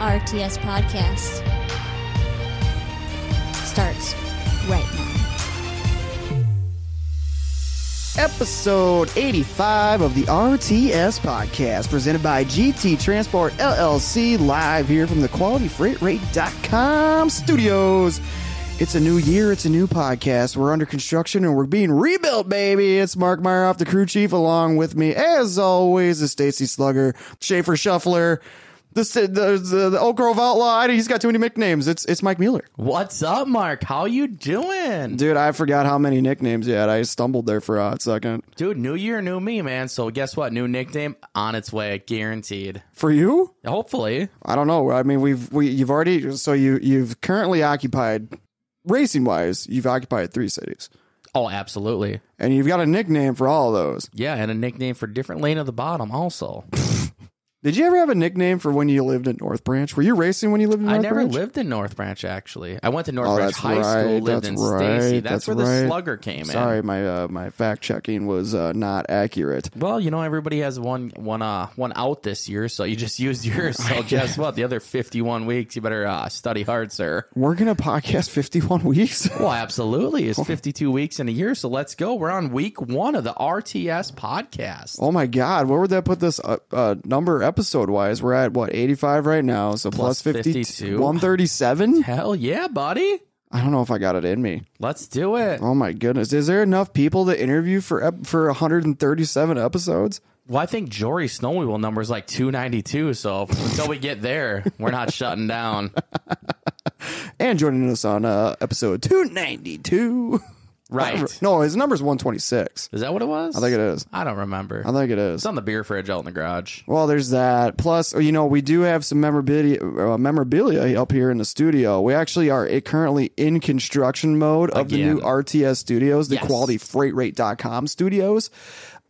RTS podcast starts right now. Episode 85 of the RTS podcast, presented by GT Transport LLC, live here from the QualityFreightRate.com studios. It's a new year, it's a new podcast. We're under construction and we're being rebuilt, baby. It's Mark Meyer off the crew chief, along with me, as always, is Stacy Slugger, Schaefer Shuffler, the, the, the, the Oak Grove Outlaw. He's got too many nicknames. It's, it's Mike Mueller. What's up, Mark? How you doing? Dude, I forgot how many nicknames you had. I stumbled there for a second. Dude, new year, new me, man. So guess what? New nickname on its way, guaranteed. For you? Hopefully. I don't know. I mean, we've we you've already so you you've currently occupied racing wise, you've occupied three cities, Oh, absolutely. and you've got a nickname for all of those. Yeah, and a nickname for different lane of the bottom also. Did you ever have a nickname for when you lived in North Branch? Were you racing when you lived in North Branch? I never Branch? lived in North Branch actually. I went to North Oh, Branch that's High right, School, lived that's in right, Stacy. That's, that's where the slugger came Sorry, in. my uh, my fact checking was uh, not accurate. Well, you know everybody has one one uh one out this year, so you just used yours. So guess what? The other fifty one weeks, you better uh, study hard, sir. We're gonna podcast fifty one weeks. Well, absolutely. It's 52 weeks in a year, so let's go. We're on week one of the RTS podcast. Oh my God, where would that put this uh, uh, number episode wise? We're at what eighty five right now, so Plus plus 52. 137? Hell yeah, buddy. I don't know if I got it in me. Let's do it. Oh my goodness, is there enough people to interview for ep- for 137 episodes? Well, I think Jory Snowmobile number is like 292, so until we get there, we're not shutting down. And joining us on uh, episode 292. Right. No, his number's 126. Is that what it was? I think it is. I don't remember. I think it is. It's on the beer fridge out in the garage. Well, there's that. Plus, you know, we do have some memorabilia, uh, memorabilia up here in the studio. We actually are currently in construction mode of the new RTS studios, the Yes. qualityfreightrate.com studios.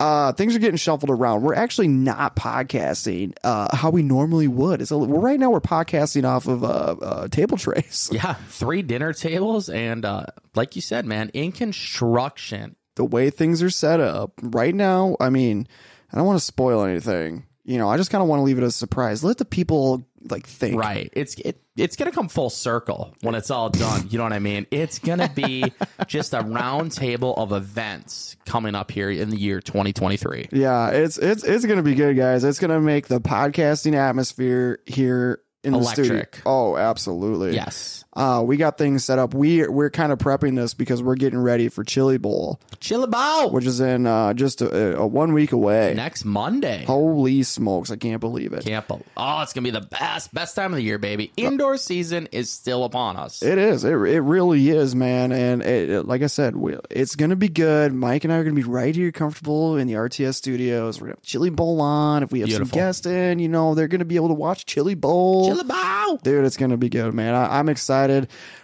Uh, things are getting shuffled around. We're actually not podcasting uh, how we normally would. It's a, we're, right now we're podcasting off of uh, uh, table trays. Yeah, three dinner tables, and uh, like you said, man, in construction. the way things are set up right now, I mean, I don't want to spoil anything. You know, I just kind of want to leave it as a surprise. Let the people like think. Right. It's it, it's gonna come full circle when it's all done. You know what I mean? It's gonna be just a round table of events coming up here in the year 2023. Yeah, it's it's it's gonna be good, guys. It's gonna make the podcasting atmosphere here in the studio. Oh, absolutely. Yes. Uh, we got things set up. We we're kind of prepping this because we're getting ready for Chili Bowl, Chili Bowl, which is in uh, just a, a one week away. next Monday. Holy smokes! I can't believe it. Camp. Oh, it's gonna be the best best time of the year, baby. Indoor season is still upon us. It is. It, it really is, man. And it, it- like I said, we, it's going to be good. Mike and I are going to be right here, comfortable in the RTS studios. We're going to have Chili Bowl on. If we have Beautiful. some guests in, you know, they're going to be able to watch Chili Bowl. Chili Bowl. Dude, it's going to be good, man. I, I'm excited.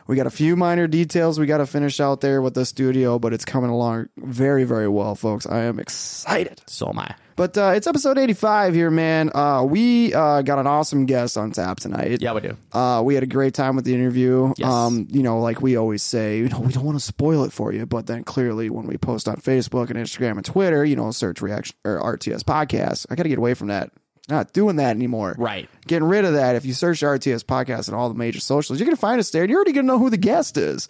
We got a few minor details we got to finish out there with the studio, but it's coming along very, very well, folks. I am excited. So am I. But uh, it's episode 85 here, man. Uh, we uh, got an awesome guest on tap tonight. Yeah, we do. Uh, we had a great time with the interview. Yes. Um, you know, like we always say, you know, we don't want to spoil it for you, but then clearly when we post on Facebook and Instagram and Twitter, you know, search reaction or RTS podcast. I got to get away from that. Not doing that anymore. Right. Getting rid of that. If you search RTS podcast and all the major socials, you're gonna find us there, and you're already gonna know who the guest is.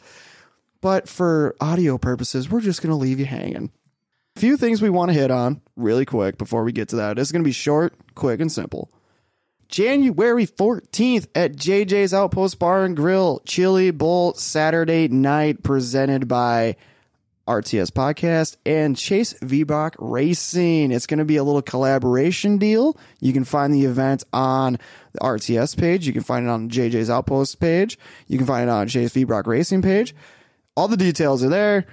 But for audio purposes, we're just gonna leave you hanging. A few things we want to hit on really quick before we get to that. It's gonna be short, quick, and simple. January 14th at JJ's Outpost Bar and Grill, Chili Bowl Saturday night, presented by RTS Podcast and Chase VBach Racing. It's going to be a little collaboration deal. You can find the event on the RTS page. You can find it on JJ's Outpost page. You can find it on Chase VBach Racing page. All the details are there.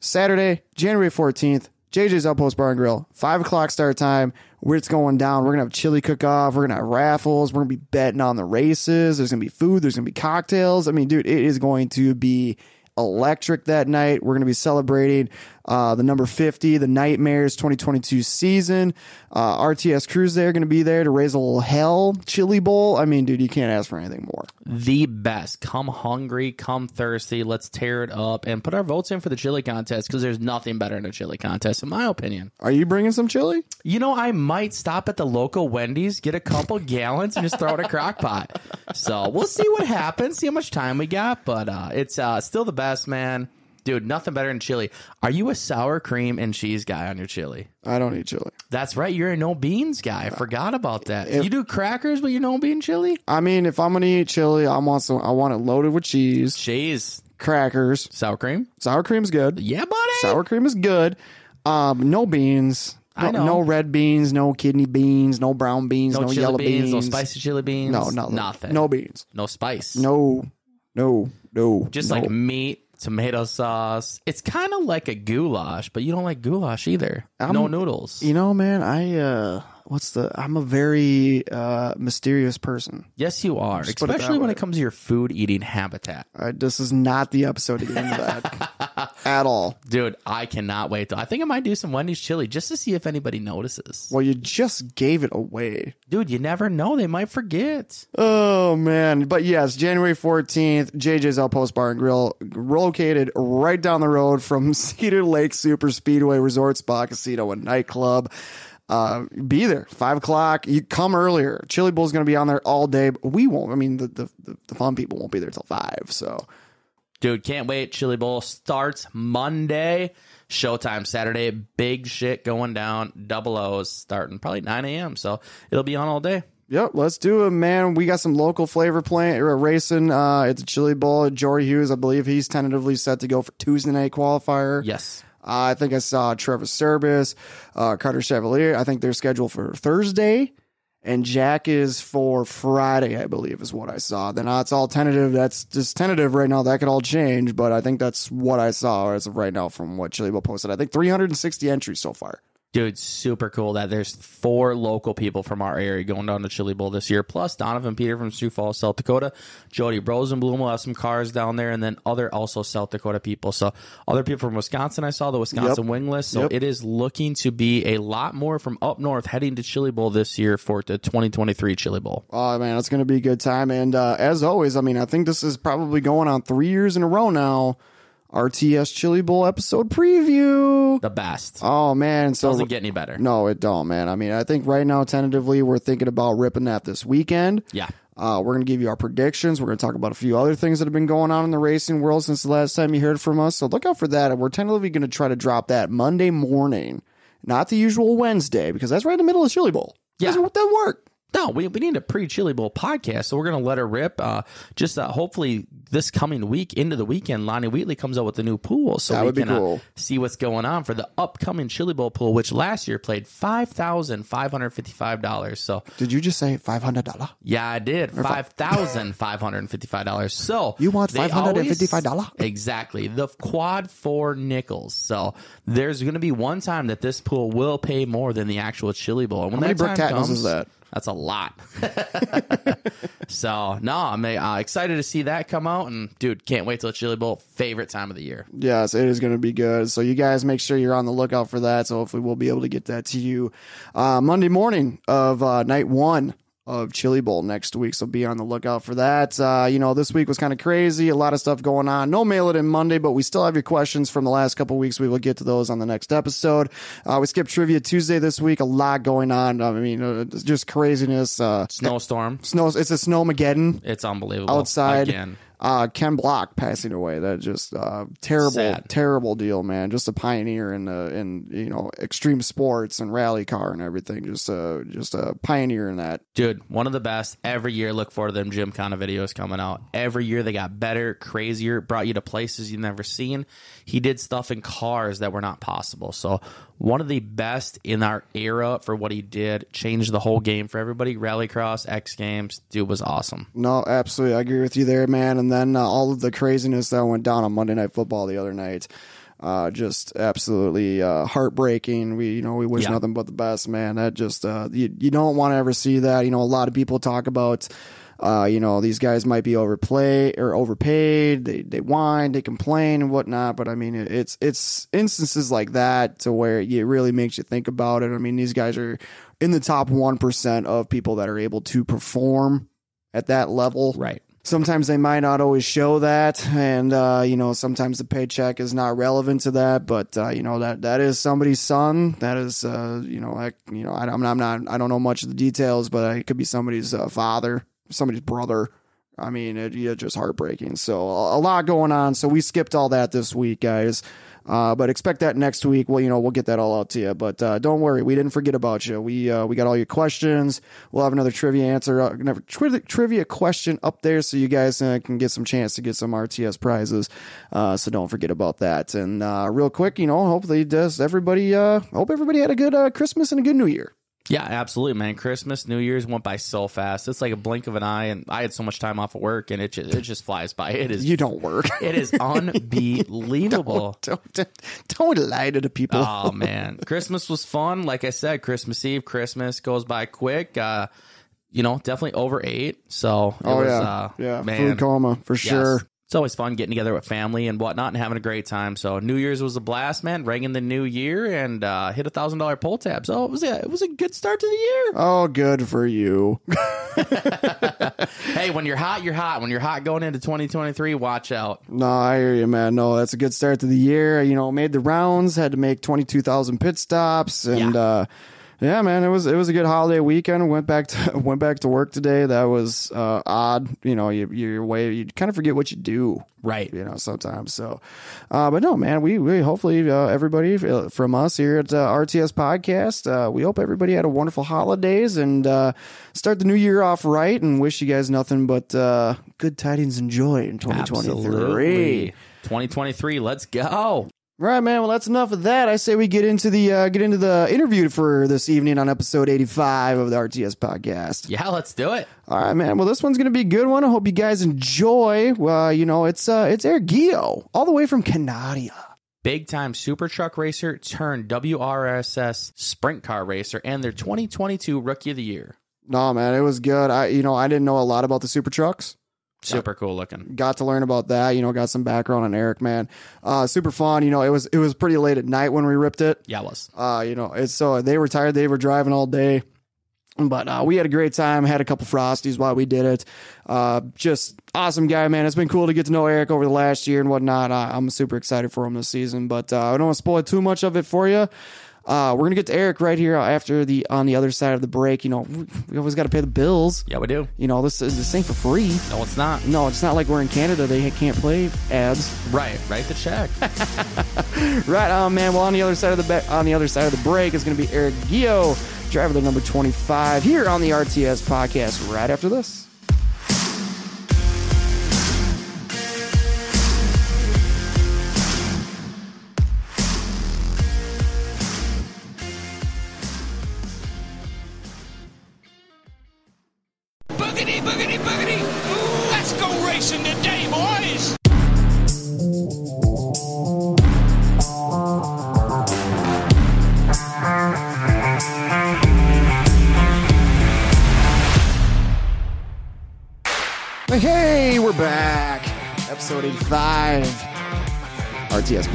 Saturday, January 14th, JJ's Outpost Bar and Grill, 5 o'clock start time. Where it's going down. We're going to have chili cook off. We're going to have raffles. We're going to be betting on the races. There's going to be food. There's going to be cocktails. I mean, dude, it is going to be electric that night. We're going to be celebrating uh, the number 50, the Nightmares 2022 season. Uh, RTS crews there going to be there to raise a little hell. Chili Bowl. I mean, dude, you can't ask for anything more. the best. Come hungry, come thirsty. Let's tear it up and put our votes in for the chili contest because there's nothing better than a chili contest, in my opinion. Are you bringing some chili? You know, I might stop at the local Wendy's, get a couple gallons, and just throw it in a crock pot. So we'll see what happens, see how much time we got, but uh, it's uh, still the best, man. Dude, nothing better than chili. Are you a sour cream and cheese guy on your chili? I don't eat chili. That's right. You're a no beans guy. I forgot about that. you do crackers, but you no bean chili? I mean, if I'm gonna eat chili, I want some. I want it loaded with cheese, Cheese, crackers, sour cream. sour cream's good. Yeah, buddy. Sour cream is good. Um, no beans. No, I know. no red beans, no kidney beans, no brown beans, no, no, yellow beans, beans, no spicy chili beans. No, no, nothing. No beans. no spice. No, no, no. just no. like meat, tomato sauce. It's kind of like a goulash, but you don't like goulash either. no noodles. you know, man. I uh, what's the? I'm a very uh mysterious person. yes, you are, put it especially when way. it comes to your food eating habitat, this is not the episode to get into that at all. dude. I cannot wait. To, I think I might do some Wendy's chili just to see if anybody notices. Well, you just gave it away. Dude, you never know; they might forget. Oh man, but yes, January fourteenth, JJ's Outpost Bar and Grill, located right down the road from Cedar Lake Super Speedway Resort Spa Casino and Nightclub. Uh, be there five o'clock. You come earlier. Chili Bowl's going to be on there all day. But we won't. I mean, the, the the the fun people won't be there till five. So Dude, can't wait. Chili Bowl starts Monday. Showtime Saturday. Big shit going down. Double O's starting probably 9 a.m. So it'll be on all day. Yep, let's do it, man. We got some local flavor playing or racing. Uh, it's a Chili Bowl. Jory Hughes, I believe he's tentatively set to go for Tuesday night qualifier. Yes. I think I saw Trevor Service, uh, Carter Chevalier. I think they're scheduled for Thursday, and Jack is for Friday. I believe is what I saw. Then it's all tentative. That's just tentative right now. That could all change, but I think that's what I saw as of right now from what Chili Bowl posted. I think 360 entries so far. Dude, super cool that there's four local people from our area going down to Chili Bowl this year, plus Donovan Peter from Sioux Falls, South Dakota. Jody Rosenblum will have some cars down there, and then other also South Dakota people. So other people from Wisconsin, I saw the Wisconsin wing list. So Yep. it is looking to be a lot more from up north heading to Chili Bowl this year for the 2023 Chili Bowl. Oh man, it's going to be a good time. And uh, as always, I mean, I think this is probably going on three years in a row now. RTS Chili Bowl episode preview. The best. Oh man, so Doesn't get any better. no, it don't, man. I mean, I think right now, tentatively, we're thinking about ripping that this weekend. Yeah. Uh, we're going to give you our predictions. We're going to talk about a few other things that have been going on in the racing world since the last time you heard from us. So look out for that. And we're tentatively going to try to drop that Monday morning, not the usual Wednesday, because that's right in the middle of Chili Bowl. Yeah. Doesn't that work? No, we, we need a pre Chili Bowl podcast, so we're going to let her rip. Uh, just uh, hopefully this coming week into the weekend, Lonnie Wheatley comes out with the new pool, so That we would be can uh, see what's going on for the upcoming Chili Bowl pool, which last year played five thousand five hundred fifty five dollars. So Did you just say five hundred dollar? yeah, I did five thousand five hundred fifty five dollars. So You want $555? Exactly the quad four nickels. So there's going to be one time that this pool will pay more than the actual Chili Bowl. And when many that Brick comes, is that? That's a lot. so no, I'm uh, excited to see that come out, and dude, can't wait till Chili Bowl. Favorite time of the year. Yes, it is going to be good. So you guys make sure you're on the lookout for that. So hopefully we'll be able to get that to you uh, Monday morning of uh, night one of Chili Bowl next week. So be on the lookout for that. Uh, you know, this week was kind of crazy. A lot of stuff going on. No mail it in Monday, but we still have your questions from the last couple weeks. We will get to those on the next episode. Uh, we skipped trivia Tuesday this week. A lot going on. I mean, uh, just craziness. Uh, Snowstorm. snow. It's a snowmageddon It's unbelievable. outside. again. Uh, Ken Block passing away. That just uh, terrible, Sad. terrible deal, man. Just a pioneer in uh, in you know extreme sports and rally car and everything. Just uh, just a pioneer in that. Dude, one of the best. Every year, look for them Gymkhana videos coming out. Every year, they got better, crazier, brought you to places you've never seen. He did stuff in cars that were not possible. So, one of the best in our era for what he did. Changed the whole game for everybody. Rallycross, X Games. Dude was awesome. No, absolutely, I agree with you there, man. And then uh, all of the craziness that went down on Monday Night Football the other night. Uh, just absolutely uh, heartbreaking. We, you know, we wish Yeah. nothing but the best, man. That just, uh, you, you don't want to ever see that. You know, a lot of people talk about Uh, you know, these guys might be overplay or overpaid. They they whine, they complain and whatnot. But I mean, it's it's instances like that to where it really makes you think about it. I mean, these guys are in the top one percent of people that are able to perform at that level Right. sometimes they might not always show that and uh, you know sometimes the paycheck is not relevant to that but uh, you know that that is somebody's son that is uh, you know like you know I, I'm, not, I'm not I don't know much of the details but it could be somebody's uh, father somebody's brother I mean it, it's just heartbreaking so a, lot going on so we skipped all that this week guys uh, but expect that next week. Well, you know, we'll get that all out to you. But uh, don't worry, we didn't forget about you. We uh, we got all your questions. We'll have another trivia answer, uh, another tri- trivia question up there, so you guys uh, can get some chance to get some RTS prizes. Uh, so don't forget about that. And uh, real quick, you know, hopefully, does everybody? Uh, hope everybody had a good uh, Christmas and a good New Year. Yeah, absolutely, man. Christmas, New Year's went by so fast. It's like a blink of an eye, and I had so much time off of work, and it just, it just flies by. It is You don't work. it is unbelievable. don't, don't don't lie to the people. oh man, Christmas was fun. Like I said, Christmas Eve, Christmas goes by quick. Uh, you know, definitely over eight. So it oh was, yeah, uh, yeah, man, food coma for yes. sure. It's always fun getting together with family and whatnot and having a great time. So New Year's was a blast, man. Rang in the new year and uh, hit a thousand dollar pull tab. So it was a, it was a good start to the year. Oh, good for you. hey, when you're hot, you're hot. When you're hot going into 2023, watch out. No, I hear you, man. No, that's a good start to the year. You know, made the rounds, had to make twenty two thousand pit stops, and Yeah. uh, yeah, man, it was it was a good holiday weekend. Went back to went back to work today. That was uh, odd. You know, you you're away. You kind of forget what you do. Right. You know, sometimes. So, uh, but no, man, we we hopefully uh, everybody uh, from us here at uh, RTS Podcast, uh, we hope everybody had a wonderful holidays and uh, start the new year off right. And wish you guys nothing but uh, good tidings and joy in twenty twenty three. Absolutely. 2023, let's go. Right, man. Well, that's enough of that. I say we get into the uh, get into the interview for this evening on episode eighty five of the RTS podcast. Yeah, let's do it. All right, man. Well, this one's gonna be a good one. I hope you guys enjoy. Uh, you know, it's uh, it's Eric Gio, all the way from Canada. Big time super truck racer turned WRSS sprint car racer and their 2022 rookie of the year. No, man, it was good. I, you know, I didn't know a lot about the super trucks. Super cool looking. Got to learn about that. You know, got some background on Eric, man. Uh, super fun. You know, it was it was pretty late at night when we ripped it. Yeah, it was. Uh, you know, it's so they were tired. They were driving all day. But uh, we had a great time. Had a couple frosties while we did it. Uh, just awesome guy, man. It's been cool to get to know Eric over the last year and whatnot. I, I'm super excited for him this season. But uh, I don't want to spoil too much of it for you. Uh, we're gonna get to Eric right here after the on the other side of the break. You know, we- always got to pay the bills. Yeah, we do. You know, this is this ain't for free. No, it's not. No, it's not like we're in Canada. They can't play ads. Right. Write the check. Right on, man. Well, on the other side of the be- on the other side of the break is going to be Eric Gio, driver the number twenty five, here on the RTS podcast. Right after this.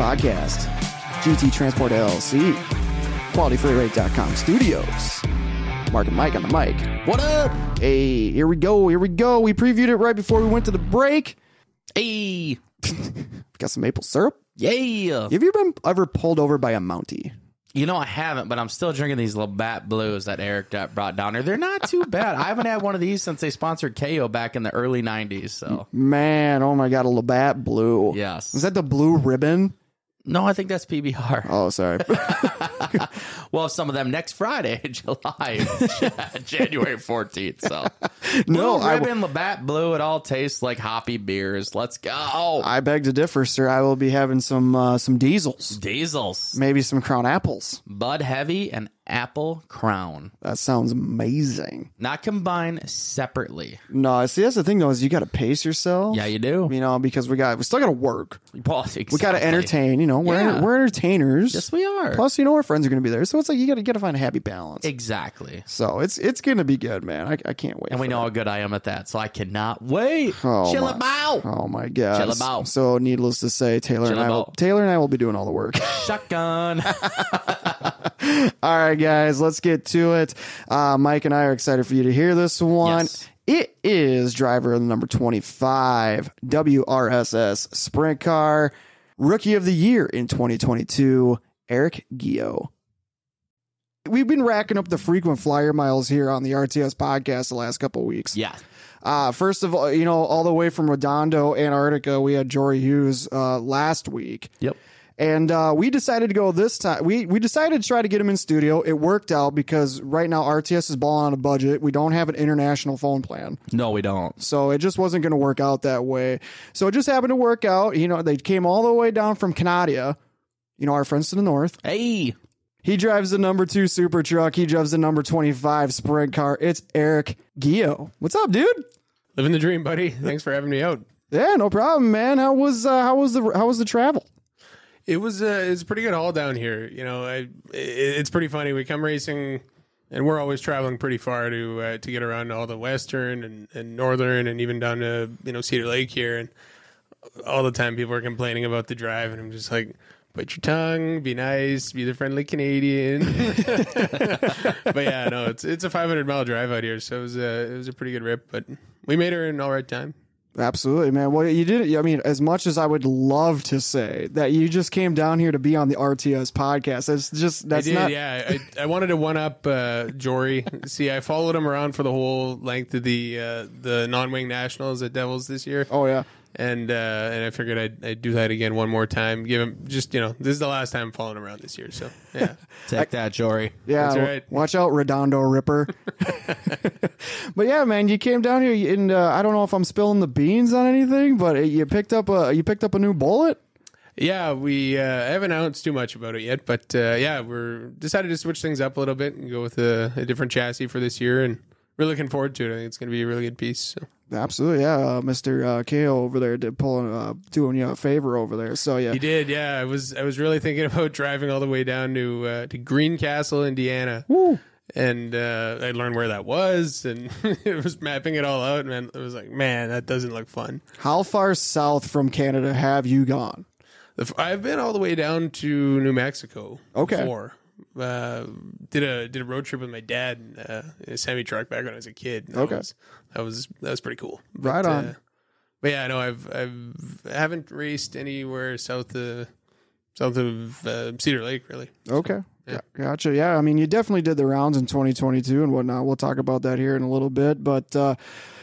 Podcast, GT Transport LLC, QualityFreightRate.com studios. Mark and Mike on the mic. what up? Hey, here we go. Here we go. We previewed it right before we went to the break. Hey. Got some maple syrup. Yeah. Have you been ever pulled over by a Mountie? You know, I haven't, but I'm still drinking these Labatt Blues that Eric brought down here. They're not too bad. I haven't had one of these since they sponsored KO back in the early 90s. So, Man, oh my god, a Labatt Blue. yes. Is that the blue ribbon? No, I think that's PBR. Oh, sorry. We'll some of them next Friday, July, January 14th. So, no, Blue I, Ribbon, Labatt Blue, it all tastes like hoppy beers. Let's go. I beg to differ, sir. I will be having some uh, some diesels, Diesels, maybe some Crown apples. Bud Heavy, and Apple Crown. That sounds amazing. Not combined separately. No, see that's the thing though is you got to pace yourself. Yeah, you do. You know because we got we still got to work. Well, We got to entertain. You know we're Yeah. we're entertainers. Yes, we are. Plus, you know our friends are going to be there, so it's like you got to get to find a happy balance. Exactly. so it's it's going to be good, man. I, I can't wait. And we know how good I am at that, so I cannot wait. Oh, Chill my- about. Oh my god! Chill about. So needless to say, Taylor and I will, about. Taylor and I will be doing all the work. Shotgun. all right, guys, let's get to it. Uh, Mike and I are excited for you to hear this one. Yes. It is driver number twenty-five, WRSS Sprint Car Rookie of the Year in 2022, Eric Gio. We've been racking up the frequent flyer miles here on the RTS podcast the last couple of weeks. yeah. Uh, first of all, you know, all the way from Redondo, Antarctica, we had Jory Hughes uh, last week. Yep. And uh, we decided to go this time. We we decided to try to get him in studio. It worked out because right now RTS is balling on a budget. We don't have an international phone plan, No, we don't. so it just wasn't going to work out that way. So it just happened to work out. You know, they came all the way down from Canada. You know, our friends to the north. Hey. He drives the number two super truck. He drives the number twenty five sprint car. It's Eric Gio. What's up, dude? Living the dream, buddy. Thanks for having me out. Yeah, no problem, man. How was uh, how was the how was the travel? It was uh, it's a pretty good haul down here. You know, I, it, it's pretty funny. We come racing, and we're always traveling pretty far to uh, to get around all the western and, and northern, and even down to you know Cedar Lake here. And all the time, people are complaining about the drive, and I'm just like. Bite your tongue, be nice, be the friendly Canadian. but yeah, no, it's it's a 500 mile drive out here, so it was a it was a pretty good rip. But we made her in all right time. Absolutely, man. Well, you did. I mean, as much as I would love to say that you just came down here to be on the RTS podcast, it's just that's I did, not. yeah. I, I wanted to one up uh, Jory. See, I followed him around for the whole length of the uh, the non wing nationals at Devils this year, Oh yeah. And uh, and I figured I'd, I'd do that again one more time. Give him just you know this is the last time I'm following him around this year, so yeah. Take that, Jory. Yeah, That's right. watch out, Redondo Ripper. but yeah, man, you came down here, and uh, I don't know if I'm spilling the beans on anything, but you picked up a you picked up a new bullet. Yeah, we uh, haven't announced too much about it yet, but uh, yeah, we're decided to switch things up a little bit and go with a, a different chassis for this year, and we're looking forward to it. I think it's going to be a really good piece. So. Absolutely, yeah. Uh, Mister uh, over there did pulling, uh, doing you a favor over there. So yeah, He did, yeah. I was I was really thinking about driving all the way down to uh, to Greencastle, Indiana, and uh, I learned where that was, and it was mapping it all out, and it was like, man, that doesn't look fun. how far south from Canada have you gone? The f- I've been all the way down to New Mexico. Okay. Before. Uh, did a did a road trip with my dad in, uh, in a semi truck back when I was a kid. That Okay. was, that was that was pretty cool. Right on. Uh, but yeah, no, I've I've I haven't raced anywhere south of south of uh, Cedar Lake really. Okay. Yeah. Gotcha. Yeah. I mean, you definitely did the rounds in 2022 and whatnot. We'll talk about that here in a little bit. But, uh,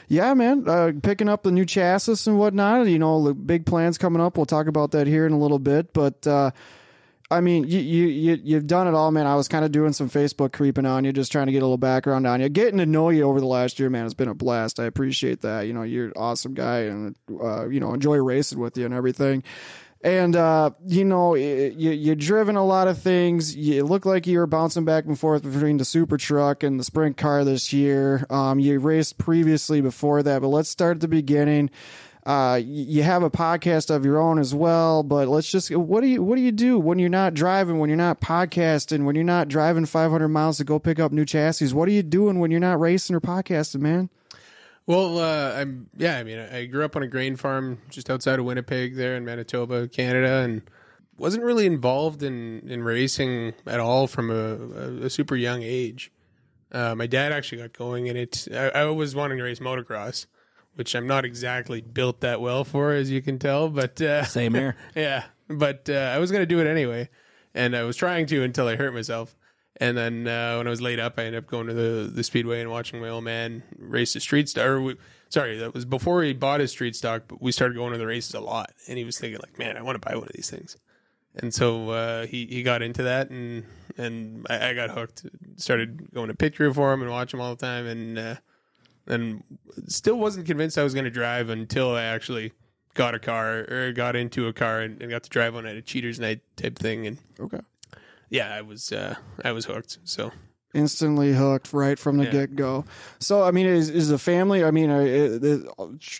yeah, man, uh, picking up the new chassis and whatnot, you know, the big plans coming up. We'll talk about that here in a little bit. But, uh, I mean, you, you, you, you've done it all, man. I was kind of doing some Facebook creeping on you, just trying to get a little background on you. Getting to know you over the last year, man, It's been a blast. I appreciate that. You know, you're an awesome guy and, uh, you know, enjoy racing with you and everything. And uh, you know, you you driven a lot of things. You look like you were bouncing back and forth between the super truck and the sprint car this year. Um, you raced previously before that, but let's start at the beginning. Uh, you have a podcast of your own as well, but let's just what do you what do you do when you're not driving, when you're not podcasting, when you're not driving 500 miles to go pick up new chassis? What are you doing when you're not racing or podcasting, man? Well, uh, I'm yeah. I mean, I grew up on a grain farm just outside of Winnipeg, there in Manitoba, Canada, and wasn't really involved in in racing at all from a, a, super young age. Uh, my dad actually got going in it. I, I was wanting to race motocross, which I'm not exactly built that well for, as you can tell. But uh, Same here. yeah, but uh, I was going to do it anyway, and I was trying to until I hurt myself. And then uh, when I was laid up, I ended up going to the, the speedway and watching my old man race the street. Or we, sorry, that was before he bought his street stock, but we started going to the races a lot. And he was thinking like, man, I want to buy one of these things. And so uh, he he got into that, and and I, I got hooked. Started going to pit crew for him and watch him all the time, and uh, and still wasn't convinced I was going to drive until I actually got a car or got into a car and, and got to drive one at a cheaters night type thing. And Okay. yeah, I was uh, I was hooked. So instantly hooked right from the Yeah. get go. So, I mean, is is the family? I mean, uh, is, is,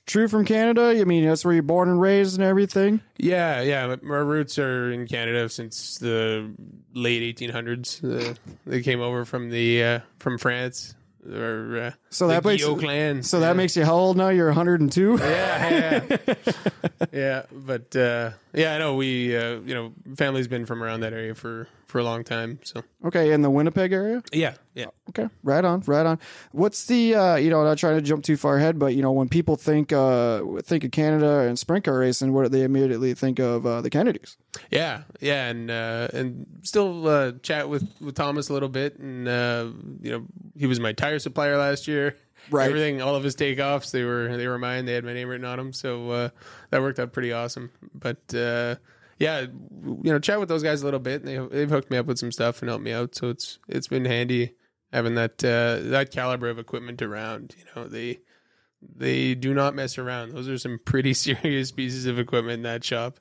true from Canada. I mean, that's where you're born and raised and everything. Yeah, yeah. my- Our roots are in Canada since the late 1800s. Uh, they came over from the uh, from France or uh, So that makes clan. so that makes you how old now? You're 102. yeah, yeah, yeah. But uh, yeah, I know we, uh, you know, family's been from around that area for for a long time. So Okay, in the Winnipeg area. yeah, yeah. Okay, right on, right on. What's the uh, you know, not trying to jump too far ahead, but you know, when people think uh think of Canada and sprint car racing, what do they immediately think of uh, the Kennedys? Yeah, yeah, and uh, and still uh, chat with, with Thomas a little bit, and uh, you know he was my tire supplier last year. Right. everything, all of his takeoffs, they were they were mine. They had my name written on them, so uh, that worked out pretty awesome. But uh, yeah, you know, chat with those guys a little bit, and they they've hooked me up with some stuff and helped me out. So it's it's been handy having that uh, that caliber of equipment around. You know, they they do not mess around. Those are some pretty serious pieces of equipment in that shop.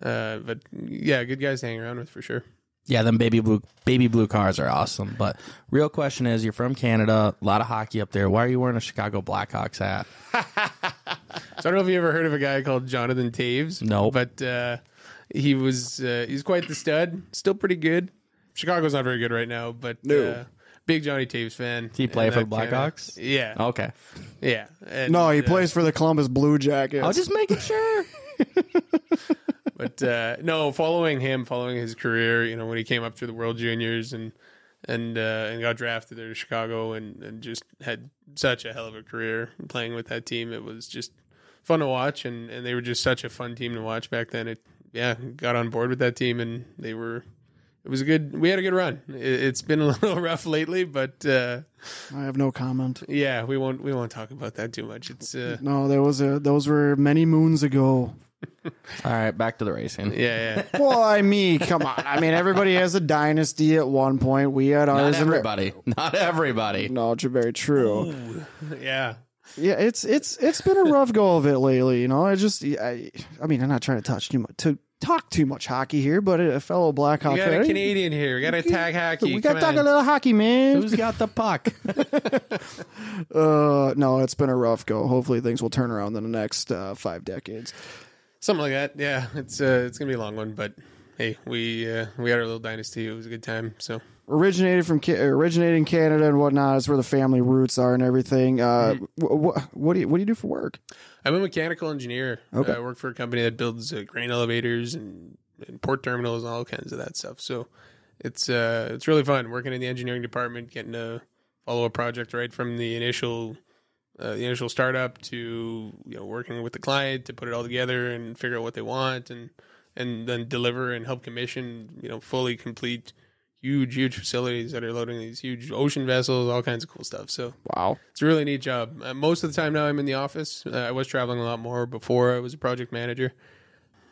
Uh, but yeah, good guys to hang around with for sure. Yeah, them baby blue baby blue cars are awesome. But real question is, you're from Canada, a lot of hockey up there. Why are you wearing a Chicago Blackhawks hat? So I don't know if you ever heard of a guy called Jonathan Toews. No. but uh, he was uh, he's quite the stud. Still pretty good. Chicago's not very good right now, but No. uh, big Johnny Toews fan. Did he play And for the that kinda- Blackhawks? Yeah, Okay, yeah. And, No, he uh, plays for the Columbus Blue Jackets. I was just making sure. but uh, no, following him, following his career, you know, when he came up through the World Juniors and and uh, and got drafted there to Chicago and and just had such a hell of a career playing with that team. It was just fun to watch, and and they were just such a fun team to watch back then. It yeah, got on board with that team, and they were. It was a good. We had a good run. It, it's been a little rough lately, but uh, I have no comment. yeah, we won't we won't talk about that too much. It's uh, No, there was a those were many moons ago. All right, back to the racing. yeah, yeah. Well, I mean, come on. I mean, everybody has a dynasty at one point. We had Not ours. and- everybody. Not everybody. No, it's very true. yeah. Yeah, it's it's it's been a rough go of it lately. You know, I just I, I mean, I'm not trying to touch too much to talk too much hockey here, but a fellow Blackhawk We got fan. a Canadian here. We got a tag hockey. We got to talk a little hockey, man. Who's got the puck? Uh, no, it's been a rough go. Hopefully, things will turn around in the next uh, five decades. Something like that. Yeah, it's uh, it's gonna be a long one, but hey, we uh, we had our little dynasty. It was a good time. So Originated from originated in Canada and whatnot. It's where the family roots are and everything. Uh, wh- wh- what do you what do you do for work? I'm a mechanical engineer. Okay. I work for a company that builds uh, grain elevators and, and port terminals and all kinds of that stuff. So it's uh, it's really fun working in the engineering department, getting to follow a project right from the initial uh, the initial startup to you know working with the client to put it all together and figure out what they want and and then deliver and help commission you know fully complete huge huge facilities that are loading these huge ocean vessels all kinds of cool stuff so Wow. it's a really neat job. Uh, most of the time now, I'm in the office. Uh, I was traveling a lot more before I was a project manager.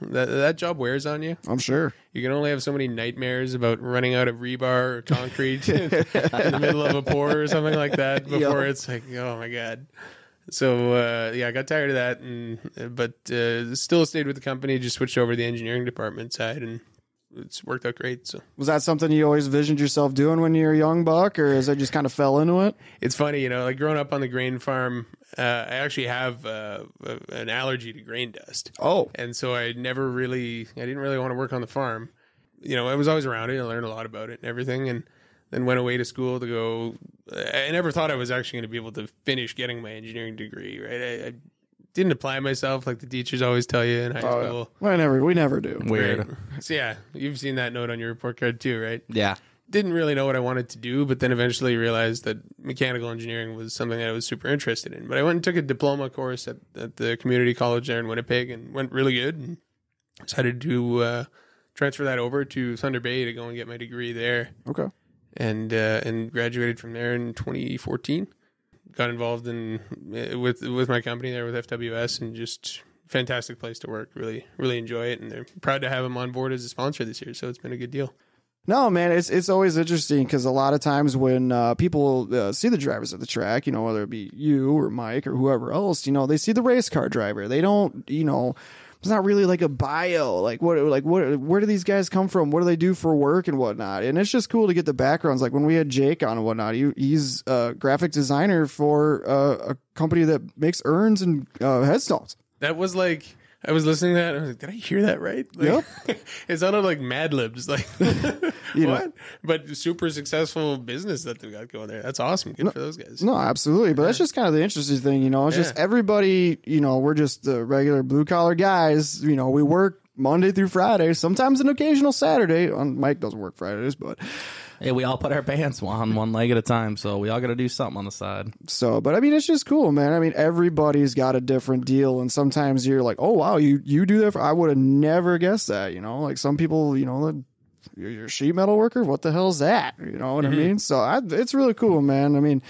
That that job wears on you. I'm sure. You can only have so many nightmares about running out of rebar or concrete in the middle of a pour or something like that before Yep. it's like, oh my god. So uh, yeah, I got tired of that, and but uh, still stayed with the company. Just switched over to the engineering department side, and it's worked out great. So Was that something you always envisioned yourself doing when you were a young buck, or is it just kind of fell into it? it's funny, you know, like growing up on the grain farm, uh, I actually have uh, an allergy to grain dust. Oh, and so I never really, I didn't really want to work on the farm. You know, I was always around it. I learned a lot about it and everything, and then went away to school to go. I never thought I was actually going to be able to finish getting my engineering degree. Right, I, I didn't apply myself like the teachers always tell you in high school. we never, we never do. Weird. Right. So yeah, you've seen that note on your report card too, right? Yeah. didn't really know what I wanted to do, but then eventually realized that mechanical engineering was something that I was super interested in. But I went and took a diploma course at, at the community college there in Winnipeg and went really good and decided to uh, transfer that over to Thunder Bay to go and get my degree there Okay. and uh, and graduated from there in 2014. Got involved in uh, with with my company there with FWS and just fantastic place to work. Really really enjoy it and they're proud to have them on board as a sponsor this year. So it's been a good deal. No, man, it's it's always interesting because a lot of times when uh, people uh, see the drivers at the track, you know, whether it be you or Mike or whoever else, you know, they see the race car driver. They don't, you know, It's not really like a bio. Like what? Like what? Where do these guys come from? What do they do for work and whatnot? And it's just cool to get the backgrounds. Like when we had Jake on and whatnot, he, he's a graphic designer for uh, a company that makes urns and uh, headstones. That was like I was listening to that. And I was like, did I hear that right? Like, it sounded like Mad Libs. Like You know- what? But super successful business that they got going there. That's awesome. Good for those guys. No, absolutely. But that's just kind of the interesting thing, you know. It's just everybody, you know, we're just the regular blue collar guys. You know, we work Monday through Friday, sometimes an occasional Saturday. On Mike doesn't work Fridays, but Hey, we all put our pants on one leg at a time, so we all got to do something on the side. so, but I mean, it's just cool, man. I mean, everybody's got a different deal, and sometimes you're like, oh wow, you you do that. For, I would have never guessed that. You know, like some people, you know, the you're, you're a sheet metal worker. What the hell is that? You know what I mean? So I, it's really cool, man. I mean,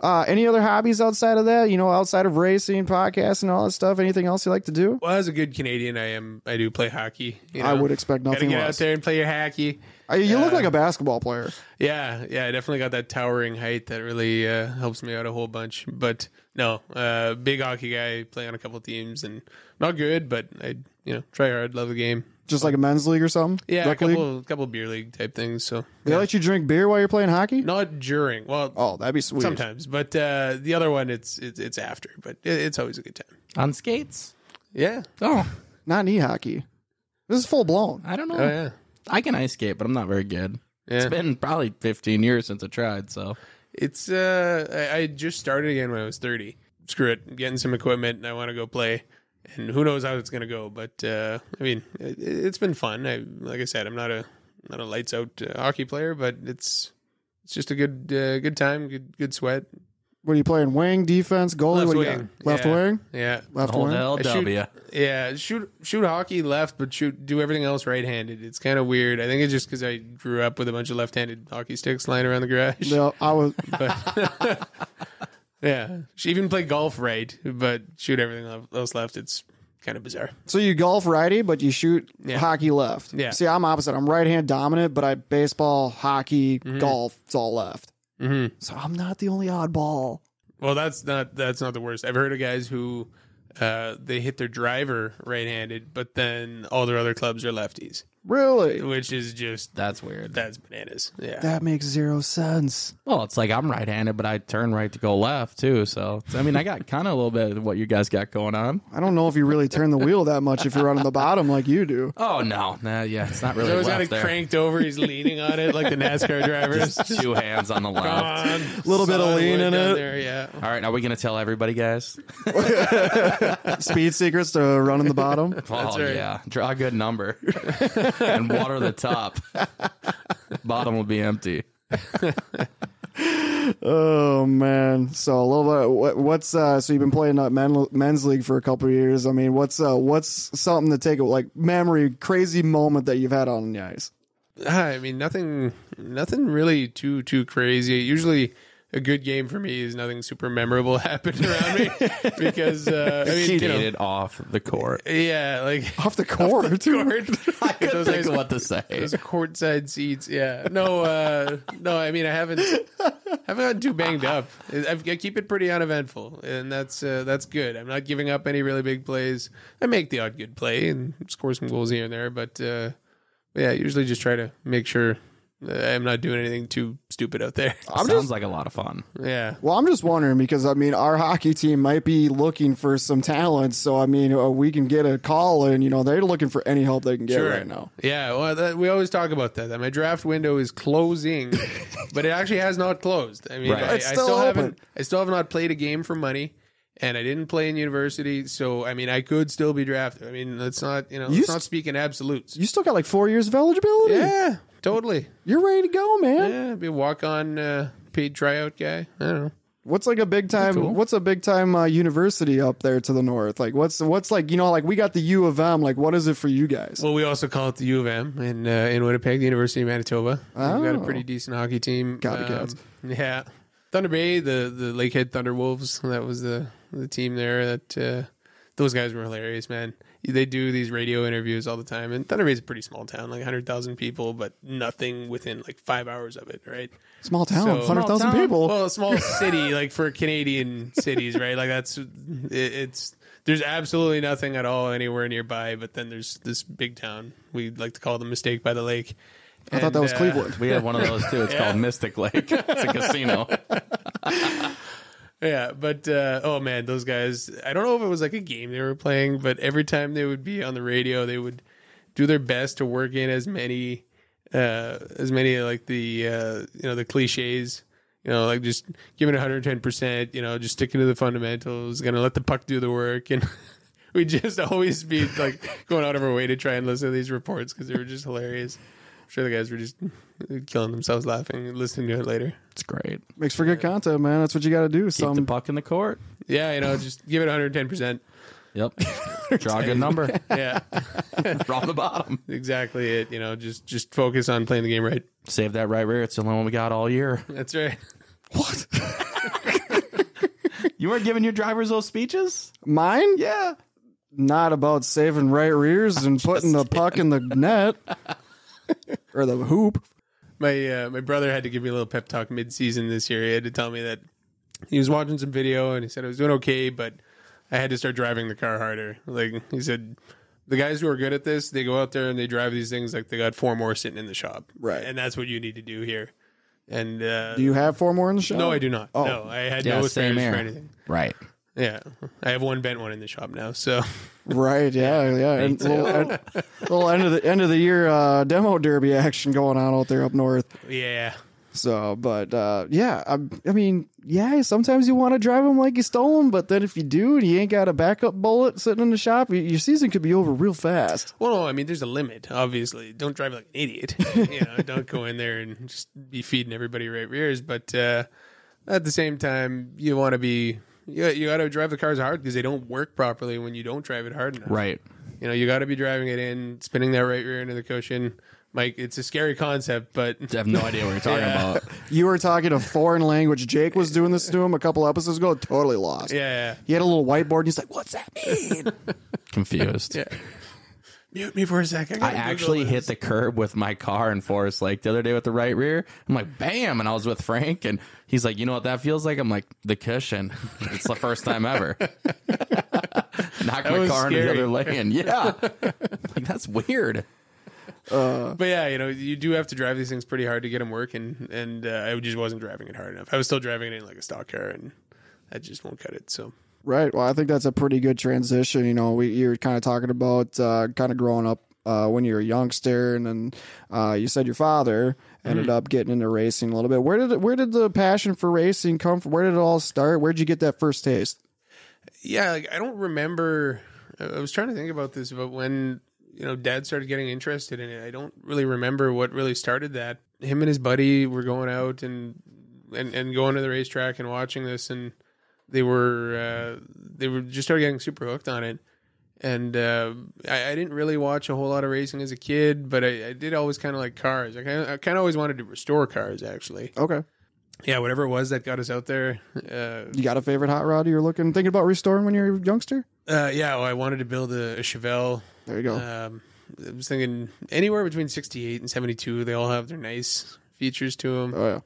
uh, any other hobbies outside of that? You know, outside of racing, podcasting, and all that stuff. Anything else you like to do? Well, as a good Canadian, I am. I do play hockey. You I would expect Gotta nothing get out less. there and play your hacky. Uh, you look Uh, like a basketball player. Yeah, yeah, I definitely got that towering height that really uh, helps me out a whole bunch. But no, uh, big hockey guy, play on a couple teams, and not good, but I, you know, try hard, love the game. Just like a men's league or something. Yeah, a Rec league? couple, couple beer league type things. So They let you drink beer while you're playing hockey. not during, well, Oh, that'd be sweet. sometimes, but uh, the other one, it's it's, it's after, but it, it's always a good time. On skates? Yeah, Oh, Not knee hockey. This is full blown. I don't know. oh yeah, I can ice skate, but I'm not very good. yeah. It's been probably 15 years since I tried, so It's uh, I, I just started again when I was thirty. Screw it, I'm getting some equipment, and I want to go play. And who knows how it's gonna go? But uh, I mean, it, it's been fun. I like I said, I'm not a not a lights out uh, hockey player, but it's it's just a good uh, good time, good good sweat. What are you playing? Wing, defense, goalie? Left what do you wing, got? Left yeah. wing, Yeah, left hold wing. LW. shoot- yeah. Shoot shoot hockey left, but shoot do everything else right handed. It's kind of weird. I think it's just because I grew up with a bunch of left handed hockey sticks lying around the garage. No, I was. But yeah, she even play golf right, but shoot everything else left. It's kind of bizarre. So you golf righty, but you shoot Yeah. hockey left. Yeah. See, I'm opposite. I'm right hand dominant, but I baseball, hockey, mm-hmm. golf. It's all left. Mm-hmm. So I'm not the only oddball. Well, that's not that's not the worst. I've heard of guys who uh, they hit their driver right-handed, but then all their other clubs are lefties, Really? which is just That's weird. that's bananas. Yeah, That makes zero sense. Well, it's like I'm right-handed, but I turn right to go left too. So I mean, I got kind of a little bit of what you guys got going on. I don't know if you really turn the wheel that much if you're running the bottom like you do. Oh no, nah, yeah, it's not really He's always got left it there. cranked over. He's leaning on it like the NASCAR drivers. Just two hands on the Come left. on, Little bit of solid lean in it. There, yeah. All right, are we gonna tell everybody, guys? Speed secrets to running the bottom. oh right. yeah, draw a good number and water the top. Bottom will be empty. Oh man! So a little bit. What, what's uh? So you've been playing uh, men, men's league for a couple of years. I mean, what's uh? What's something to take a like memory crazy moment that you've had on the ice? I mean, nothing, nothing really too too crazy. Usually, a good game for me is nothing super memorable happened around me because uh, I mean, you know, Skated off the court. yeah, like Off the court. court. I couldn't Those think nice- of what to say. Those courtside seats, yeah. No, uh, no. I mean, I haven't, haven't gotten too banged up. I, I keep it pretty uneventful, and that's uh, that's good. I'm not giving up any really big plays. I make the odd good play and score some goals here and there, but uh, yeah, usually just try to make sure I'm not doing anything too stupid out there. Sounds like a lot of fun. yeah. Well, I'm just wondering because I mean, our hockey team might be looking for some talent. So I mean, uh, we can get a call, and you know, they're looking for any help they can get right now. Yeah, well, that, we always talk about that. That my draft window is closing, but it actually has not closed. I mean, Right. I, It's I still still open. haven't. I still have not played a game for money, and I didn't play in university. So I mean, I could still be drafted. I mean, let's not you know, You let's st- not speak in absolutes. You still got like four years of eligibility. yeah, totally. you're ready to go, man. Yeah, be a walk on uh, paid tryout guy. I don't know. What's like a big time? What's a big time uh, university up there to the north? Like, what's what's like? You know, like we got the U of M. Like, what is it for you guys? Well, we also call it the U of M in uh, in Winnipeg, the University of Manitoba. We've got a Oh. pretty decent hockey team. Um, it, yeah, Thunder Bay, the the Lakehead Thunder Wolves. That was the the team there. That uh, those guys were hilarious, man. They do these radio interviews all the time, and Thunder Bay is a pretty small town, like hundred thousand people, but nothing within like five hours of it, right? Small town, So- hundred thousand people. Well, a small city, like for Canadian cities, right? Like that's it, it's there's absolutely nothing at all anywhere nearby. But then there's this big town we like to call the Mistake by the Lake. I thought that was uh, Cleveland. We have one of those too. It's called Mystic Lake. It's a casino. Yeah, but uh, oh man, those guys! I don't know if it was like a game they were playing, but every time they would be on the radio, they would do their best to work in as many, uh, as many like the uh, you know the cliches. You know, like just giving 110 percent. You know, just sticking to the fundamentals. Gonna let the puck do the work, and we just always be like going out of our way to try and listen to these reports because they were just hilarious. I'm sure the guys were just killing themselves laughing and listening to it later. It's great. Makes for good content, man. That's what you got to do. Keep Some the puck in the court. Yeah, you know, just give it 110 percent. Yep. Draw a good number. Yeah. Draw the bottom. exactly it. You know, just just focus on playing the game right. Save that right rear. It's the only one we got all year. That's right. what? You weren't giving your drivers those speeches? Mine? Yeah. Not about saving right rears and putting the puck in the net or the hoop. My uh, my brother had to give me a little pep talk mid season this year. He had to tell me that he was watching some video and he said I was doing okay, but I had to start driving the car harder. Like he said, the guys who are good at this, they go out there and they drive these things like they got four more sitting in the shop. Right. And that's what you need to do here. And uh, Do you have four more in the shop? no, I do not. Oh. No, I had Yeah, no same spares for anything. Right. Yeah, I have one bent one in the shop now. So Right, yeah, yeah. And little, end, little end of the end of the year uh, demo derby action going on out there up north. yeah, So, but uh, yeah, I, I mean, yeah. Sometimes you want to drive them like you stole them, but then if you do and you ain't got a backup bullet sitting in the shop, your season could be over real fast. Well, no, I mean, there's a limit. Obviously, don't drive like an idiot. you know, don't go in there and just be feeding everybody right rears. But uh, at the same time, you want to be. You, you got to drive the cars hard because they don't work properly when you don't drive it hard enough. Right. You know, you got to be driving it in, spinning that right rear into the cushion. Mike, it's a scary concept, but I have no idea what you're talking Yeah. about. You were talking a foreign language. Jake was doing this to him a couple episodes ago. Totally lost. yeah, He had a little whiteboard and he's like, "What's that mean?" Confused. yeah. Mute me for a second. I actually hit the curb with my car in Forest Lake the other day with the right rear. I'm like, bam. And I was with Frank, and he's like, you know what that feels like? I'm like, the cushion. It's the first time ever. Knocked my car into the other lane. Yeah. like, that's weird. But yeah, you know, you do have to drive these things pretty hard to get them working, and uh, I just wasn't driving it hard enough. I was still driving it in like a stock car, and that just won't cut it. So Right. Well, I think that's a pretty good transition. You know, we you're kind of talking about uh, kind of growing up uh, when you were a youngster, and then uh, you said your father ended up getting into racing a little bit. Where did where did the passion for racing come from? Where did it all start? Where did you get that first taste? yeah, like I don't remember. I I was trying to think about this, but when you know Dad started getting interested in it, I don't really remember what really started that. Him and his buddy were going out and and, and going to the racetrack and watching this, and they were uh, they were just started getting super hooked on it. And uh, I, I didn't really watch a whole lot of racing as a kid, but I, I did always kind of like cars. I kind of I kind of always wanted to restore cars, actually. Okay. Yeah, whatever it was that got us out there. Uh, You got a favorite hot rod you're looking thinking about restoring when you're a youngster? uh, yeah, well, I wanted to build a, a Chevelle There you go. Um, I was thinking anywhere between 68 and 72. They all have their nice features to them. oh yeah.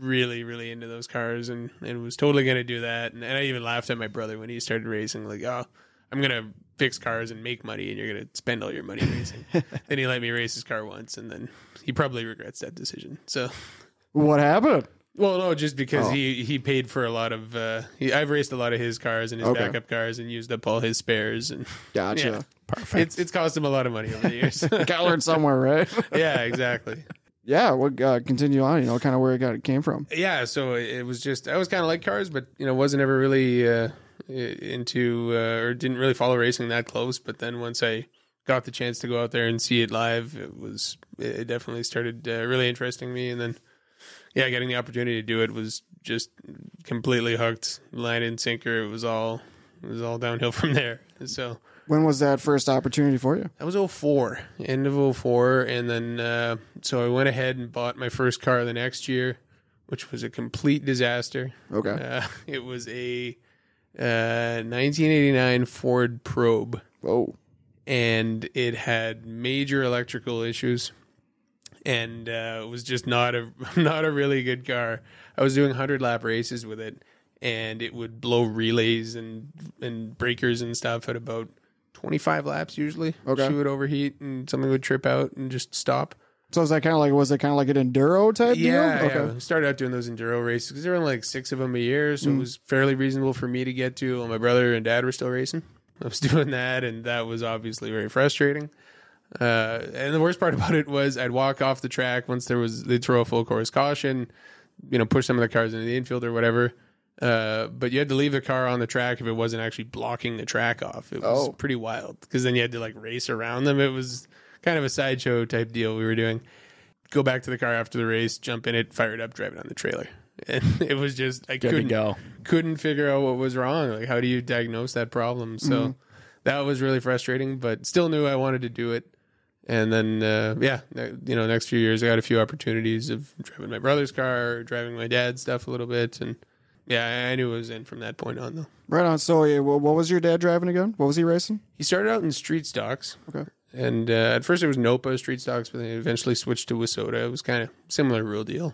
Really, really into those cars, and, and was totally going to do that. And, and I even laughed at my brother when he started racing, like, oh, I'm going to fix cars and make money, and you're going to spend all your money racing. then he let me race his car once, and then he probably regrets that decision. So, What happened? well, no, just because Oh. he, he paid for a lot of, uh, he, I've raced a lot of his cars and his Okay. backup cars and used up all his spares. And Gotcha. yeah, Perfect. it's, it's cost him a lot of money over the years. Got to learn somewhere, right? yeah, exactly. Yeah. What uh, continue on? You know, kind of where it got it came from. yeah so it was just i was kind of like cars but you know wasn't ever really uh, into uh, or didn't really follow racing that close but then once i got the chance to go out there and see it live it was it definitely started uh, really interesting me and then yeah getting the opportunity to do it was just completely hooked line and sinker it was all it was all downhill from there so When was that first opportunity for you? that was 04, end of 04. And then, uh, so I went ahead and bought my first car the next year, which was a complete disaster. Okay. Uh, it was a uh, 1989 Ford Probe, Whoa. and it had major electrical issues, and uh, it was just not a not a really good car. I was doing hundred lap races with it, and it would blow relays and and breakers and stuff at about 25 laps usually. Okay. She would overheat and something would trip out and just stop. So is that kind of like was it kind of like an enduro type Yeah, deal? yeah. Started out doing those enduro races because there were like six of them a year, so it was fairly reasonable for me to get to. While my brother and dad were still racing, I was doing that, and that was obviously very frustrating. Uh, and the worst part about it was I'd walk off the track once there was they'd throw a full course caution, you know, push some of the cars into the infield or whatever. Uh, but you had to leave the car on the track if it wasn't actually blocking the track off. It was Oh. pretty wild because then you had to like race around them. It was kind of a sideshow type deal we were doing go back to the car after the race, jump in it, fire it up, drive it on the trailer. And it was just I Good to couldn't go. couldn't figure out what was wrong. Like how do you diagnose that problem? So that was really frustrating, but still knew I wanted to do it. And then uh, yeah, ne- you know, next few years I got a few opportunities of driving my brother's car, driving my dad's stuff a little bit, and yeah, I knew it was in from that point on though. Right on. So what was your dad driving again? What was he racing? He started out in street stocks. Okay. And uh, at first it was Nopa street stocks, but then he eventually switched to WISSOTA. It was kind of similar real deal.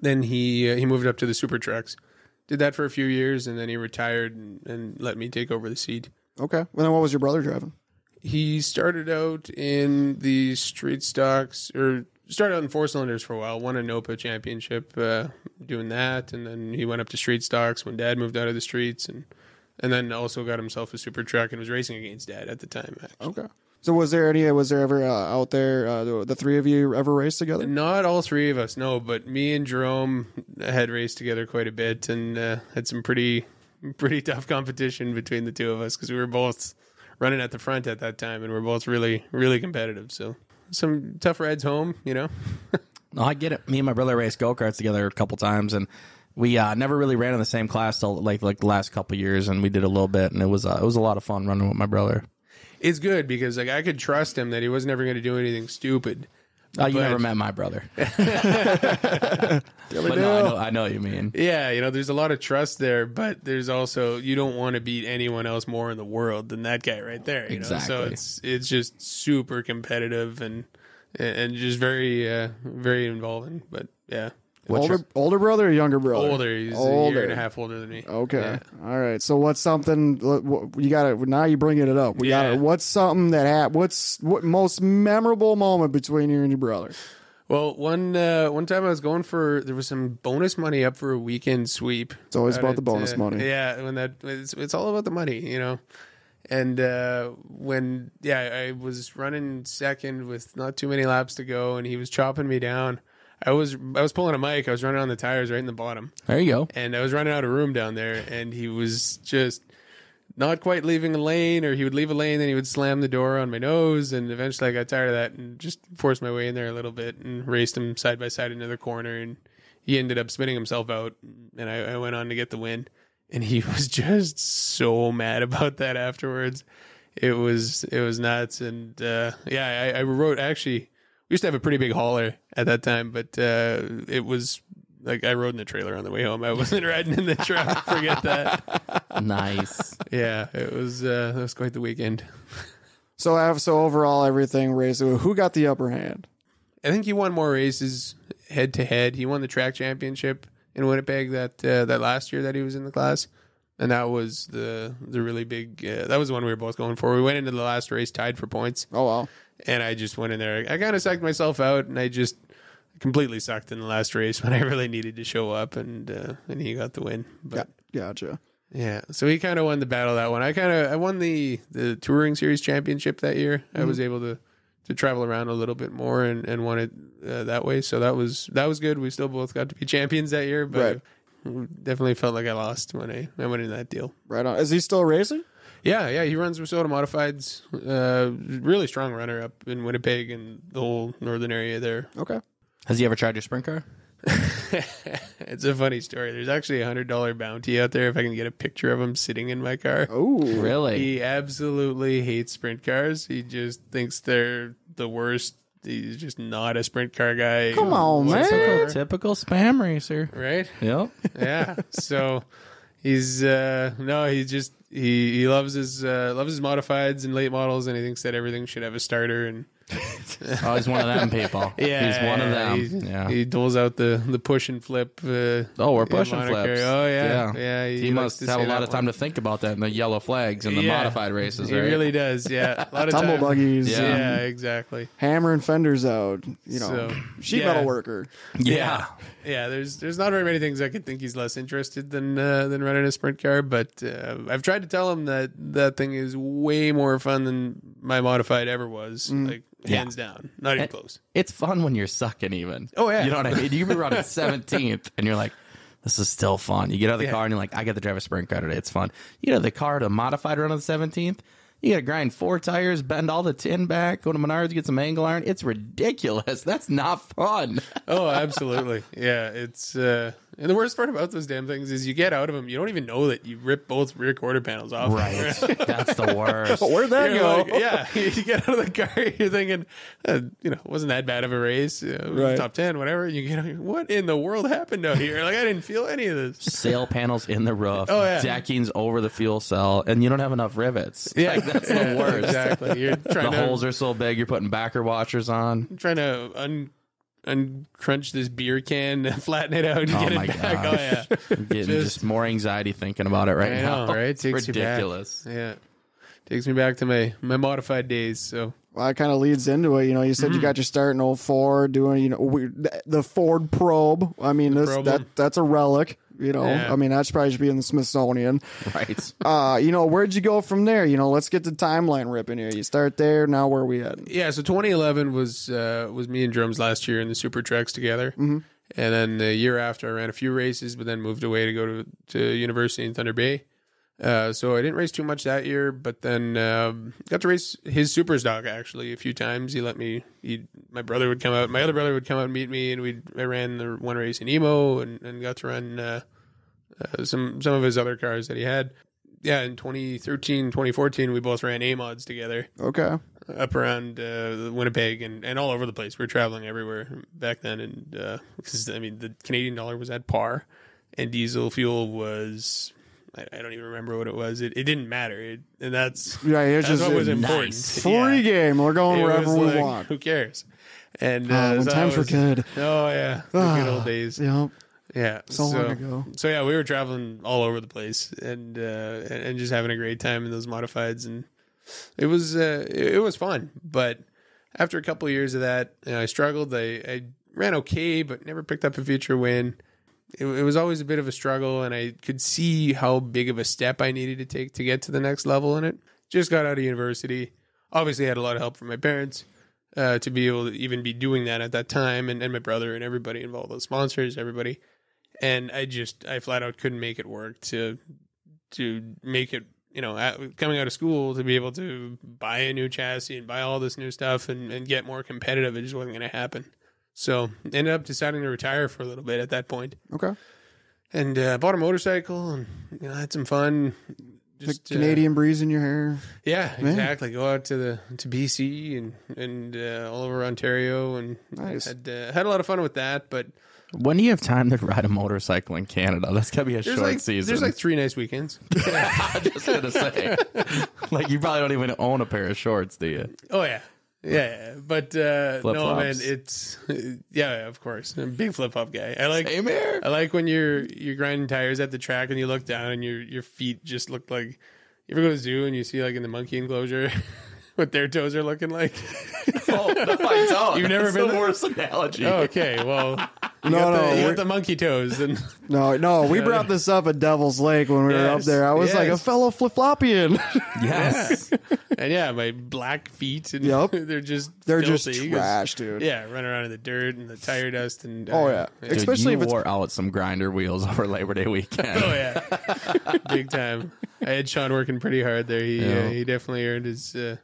Then he uh, he moved up to the super trucks, did that for a few years, and then he retired and, and let me take over the seat. Okay. Well, then what was your brother driving? He started out in the street stocks, or started out in four cylinders for a while. Won a Nopa championship uh, doing that, and then he went up to street stocks when Dad moved out of the streets, and and then also got himself a super truck and was racing against Dad at the time. Actually. Okay. So was there any? Was there ever uh, out there uh, the, three of you ever raced together? Not all three of us, no, but me and Jerome had raced together quite a bit and uh, had some pretty pretty tough competition between the two of us because we were both running at the front at that time and we're both really really competitive. So some tough rides home, you know. No, I get it. Me and my brother raced go karts together a couple times, and we uh, never really ran in the same class till like like the last couple years, and we did a little bit, and it was uh, it was a lot of fun running with my brother. It's good because like I could trust him that he was never going to do anything stupid. Oh, you But- never met my brother, but no, I know I know what you mean. Yeah, you know, there's a lot of trust there, but there's also you don't want to beat anyone else more in the world than that guy right there. You know, so it's it's just super competitive and and just very uh, very involving. But yeah, What's older your- older brother or younger brother? older. He's a Older. year and a half older than me. Okay. Yeah. All right. So what's something what- you got to now you're bringing it up. We Yeah. got to what's something that hap- what's what most memorable moment between you and your brother? Well, one uh, one time I was going for there was some bonus money up for a weekend sweep. It's always about the bonus uh, money. Yeah, when that it's, it's all about the money, you know. And uh, when yeah, I was running second with not too many laps to go, and he was chopping me down. I was I was pulling a mic. I was running on the tires right in the bottom, There you go. and I was running out of room down there. And he was just not quite leaving a lane, or he would leave a lane, then he would slam the door on my nose. And eventually, I got tired of that and just forced my way in there a little bit and raced him side by side into the corner. And he ended up spinning himself out, and I, I went on to get the win. And he was just so mad about that afterwards. It was it was nuts, and uh, yeah, I, I wrote actually. We used to have a pretty big hauler at that time, but uh, it was like I rode in the trailer on the way home. I wasn't riding in the truck. Forget that. Nice. Yeah, it was uh, that was quite the weekend. So I have so overall everything race. Who got the upper hand? I think he won more races head to head. He won the track championship in Winnipeg that uh, that last year that he was in the class, and that was the the really big. Uh, that was the one we were both going for. We went into the last race tied for points, Oh wow. And I just went in there. I kind of sucked myself out, and I just completely sucked in the last race when I really needed to show up, and uh, and he got the win. But gotcha. Yeah, so he kind of won the battle that one. I kind of I won the the touring series championship that year. I was able to to travel around a little bit more and and won it uh, that way. So that was that was good. We still both got to be champions that year, but definitely felt like I lost when I I went in that deal. Right on. Is he still racing? Yeah, yeah, he runs WISSOTA Modifieds. Uh, really strong runner up in Winnipeg and the whole northern area there. Okay. Has he ever tried your sprint car? it's a funny story. There's actually a hundred dollar bounty out there if I can get a picture of him sitting in my car. Oh, Really? He absolutely hates sprint cars. He just thinks they're the worst. He's just not a sprint car guy. Come on, man. whatsoever. Typical spam racer. Right? Yep. Yeah. so he's uh no, he just he he loves his uh loves his modifieds and late models and he thinks that everything should have a starter and Oh, he's one of them people. Yeah, he's one of them. He, yeah. he doles out the the push and flip. Uh, Oh, we're in pushing moniker. flips. Oh yeah, yeah. He, likes must have a lot of time one. to think about that in the yellow flags and the Yeah. modified races. He right? really does. Yeah, a lot of Tumble time- buggies. Yeah. Yeah, exactly. Hammering fenders out. You know, So, sheet yeah. metal worker. Yeah. Yeah, there's there's not very many things I could think he's less interested than uh, than running a sprint car, but uh, I've tried to tell him that that thing is way more fun than my modified ever was, like Yeah. hands down, not even And- close. It's fun when you're sucking even. Oh, yeah. You know what I mean? You can be running 17th and you're like, this is still fun. You get out of the Yeah. car and you're like, I got to drive a sprint car today. It's fun. You get out of the car to modified run on the 17th. You got to grind four tires, bend all the tin back, go to Menards, get some angle iron. It's ridiculous. That's not fun. Oh, absolutely. yeah, it's uh, and the worst part about those damn things is you get out of them, you don't even know that you rip both rear quarter panels off. Right. That's the worst. Where'd that You're go? like- yeah, you get out of the car, you're thinking, uh, you know, wasn't that bad of a race, uh, Right. top ten, whatever. You get, out, you're, what in the world happened out here? Like I didn't feel any of this. Sail panels in the roof, Oh, yeah. deckings over the fuel cell, and you don't have enough rivets. Yeah, Like, that's the worst. exactly. You're The to holes are so big, you're putting backer washers on. trying to un uncrunch this beer can, and flatten it out, and Oh get my it back. gosh. Oh yeah, I'm getting just, Just- more anxiety thinking about it right I now. right? It's Takes you back. ridiculous. yeah. Takes me back to my my modified days. So Well, that kind of leads into it. You know, you said you mm. got your start in 04 doing, you know, we, the- the Ford Probe. I mean, this, Probe. that that's a relic. You know, Yeah. I mean, that should probably should be in the Smithsonian. Right. Uh, you know, where'd you go from there? You know, let's get the timeline ripping here. You start there. Now, where we at? yeah, so 2011 was uh, was me and Jerome's last year in the Super Trucks together, mm-hmm. and then the year after I ran a few races, but then moved away to go to to university in Thunder Bay. Uh, so I didn't race too much that year, but then um, got to race his super stock actually a few times. He let me. He, my brother would come out. My other brother would come out and meet me, and we I ran the one race in emo, and, and got to run uh, uh, some some of his other cars that he had. Yeah, in 2013, 2014, we both ran A mods together Okay. up around uh, Winnipeg and, and all over the place. We were traveling everywhere back then, and because I mean the Canadian dollar was at par, and diesel fuel was I, I don't even remember what it was. It, it didn't matter, it, and that's Yeah, it's that's just what was important. nice. free Yeah. game. We're going It wherever was we like, want. Who cares? And uh, Oh, when so that times were was- good. Oh yeah, the good old days. Yep. Yeah, So long ago. So yeah, we were traveling all over the place and uh, and, and just having a great time in those modifieds, and it was uh, it, it was fun. But after a couple of years of that, you know, I struggled. I, I ran okay, but never picked up a feature win. It, it was always a bit of a struggle, and I could see how big of a step I needed to take to get to the next level in it. Just got out of university. Obviously, had a lot of help from my parents uh, to be able to even be doing that at that time, and, and my brother and everybody involved, the sponsors, everybody and I just I flat out couldn't make it work to to make it you know at, coming out of school to be able to buy a new chassis and buy all this new stuff and, and get more competitive it just wasn't going to happen so ended up deciding to retire for a little bit at that point Okay. and uh, bought a motorcycle and you know, had some fun The just uh, Canadian breeze in your hair. yeah exactly go out to the to BC and and uh, all over Ontario and Nice. had uh, had a lot of fun with that but When do you have time to ride a motorcycle in Canada? That's gotta be a there's short like season. there's like three nice weekends I'm just gonna say, like you probably don't even own a pair of shorts, do you? Oh yeah, yeah. But uh, no, man, it's yeah, of course, I'm a big flip flop guy. I like Same here. I like when you're you're grinding tires at the track and you look down and your your feet just look like. You ever go to the zoo and you see like in the monkey enclosure what their toes are looking like? Oh, no, I don't. You've never That's been the there? worst analogy. Oh, okay, well, you No, got no, the, you we're- got the monkey toes and No, no, we brought this up at Devil's Lake when we were up Yes, there. I was like a yes. fellow flip flopian. Yes. and yeah, my black feet and Yep. they're just They're just filthy 'cause- trash, dude. Yeah, running around in the dirt and the tire dust and Oh, uh, yeah. Dude, Especially you if it's wore out some grinder wheels over Labor Day weekend. Oh yeah, big time. I had Sean working pretty hard there. He Yeah. uh, he definitely earned his uh,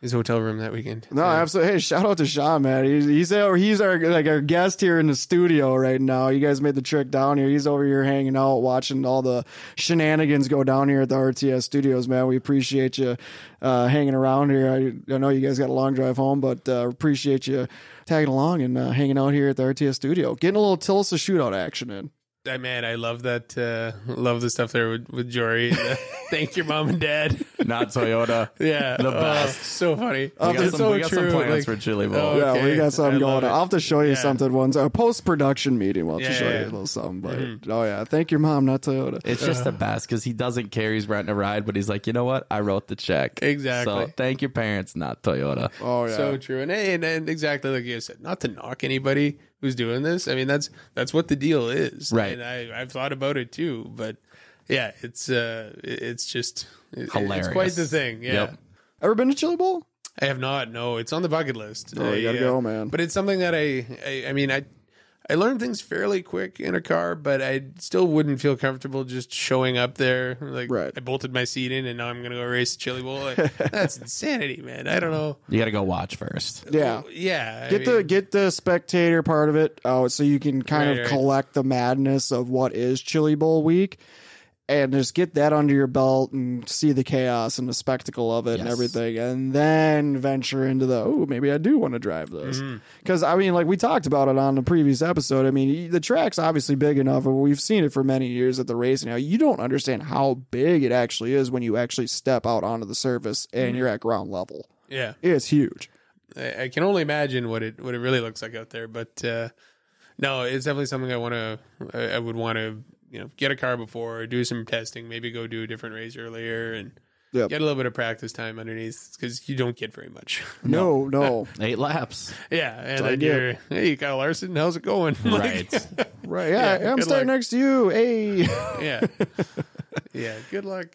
his hotel room that weekend. No, Yeah. absolutely. Hey, shout out to Sean, man. He's he's our, he's our like our guest here in the studio right now. You guys made the trip down here. He's over here hanging out, watching all the shenanigans go down here at the RTS studios, man. We appreciate you uh, hanging around here. I, I know you guys got a long drive home, but uh, appreciate you tagging along and uh, hanging out here at the RTS studio, getting a little Tulsa shootout action in. I man, I love that. Uh, love the stuff there with, with Jory. Uh, thank your mom and dad. Not Toyota. Yeah, The oh, best. so funny. We got It's some, so we got some plans like- for Chili Bowl. Oh, Yeah, we got something I going on. I'll have to show you Yeah. something once. A post production meeting. We'll have to Yeah, show you a little something. But oh yeah, thank your mom, not Toyota. It's just the best because he doesn't care he's renting a ride, but he's like, you know what? I wrote the check. Exactly. So thank your parents, not Toyota. Oh yeah. So true, and, and and exactly like you said, not to knock anybody who's doing this. I mean, that's that's what the deal is, Right. And I I've thought about it too, but yeah, it's uh, it's just it- Hilarious. It's quite the thing. Yeah. Yep. Ever been to Chili Bowl? I have not. No, it's on the bucket list. Oh, you gotta yeah. go, man. But it's something that I, I, I mean, I, I learned things fairly quick in a car, but I still wouldn't feel comfortable just showing up there. Like, Right. I bolted my seat in, and now I'm gonna go race the Chili Bowl. Like, that's insanity, man. I don't know. You got to go watch first. Yeah. Yeah, I Get the mean, get the spectator part of it out so you can kind Right, of right. collect the madness of what is Chili Bowl week and just get that under your belt and see the chaos and the spectacle of it and everything and then venture into the oh maybe I do want to drive this Mm-hmm. because I mean like we talked about it on the previous episode I mean the track's obviously big enough and we've seen it for many years at the race now you don't understand how big it actually is when you actually step out onto the surface Mm-hmm. and you're at ground level yeah. it's huge I, I can only imagine what it what it really looks like out there. But uh, no, it's definitely something I want to. I would want to you know get a car before, do some testing, maybe go do a different race earlier, and Yep. get a little bit of practice time underneath because you don't get very much. no no Eight laps. yeah, and I then you're hey Kyle Larson, how's it going? Like, Right. Right. Yeah. Yeah, I'm starting luck. next to you. Hey. yeah, yeah. Good luck.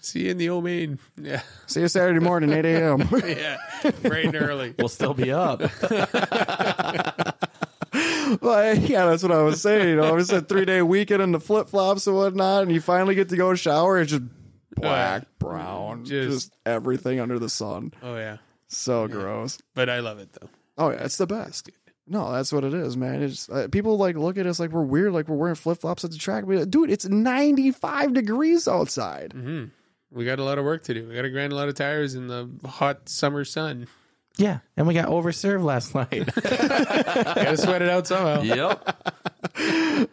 See you in the old main. Yeah, See you Saturday morning, 8 a.m. yeah, bright and early. we'll still be up. Well, yeah, that's what I was saying. You know, it's a three day weekend and the flip flops and whatnot, and you finally get to go shower. It's just black, brown, just, just- everything under the sun. Oh yeah, So gross. but I love it though. Oh, yeah. It's the best. No, that's what it is, man. It's uh, people like look at us like we're weird, like we're wearing flip flops at the track. But dude, it's 95 degrees outside. We got a lot of work to do. We got to grind a lot of tires in the hot summer sun. Yeah. And we got overserved last night. Got to sweat it out somehow. yep.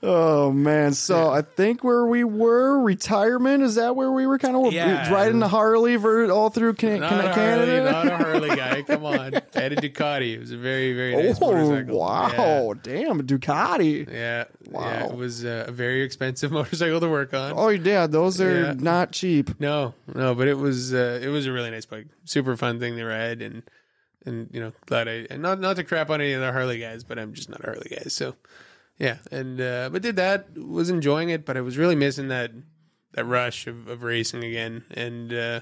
Oh man, so I think where we were retirement is that where we were kind of Yeah. riding the Harley for all through can- Not can- a Canada. Harley, not a Harley guy. Come on, I had a Ducati. It was a very, very nice oh motorcycle. wow, damn Ducati. Yeah, yeah, Wow. yeah. It was uh, a very expensive motorcycle to work on. Oh yeah, those are Yeah. not cheap. No, no, but it was uh, it was a really nice bike. Super fun thing to ride, and and you know glad I and not not to crap on any of the Harley guys, but I'm just not a Harley guy. So yeah, and uh, but did that was enjoying it, but I was really missing that that rush of, of racing again, and uh,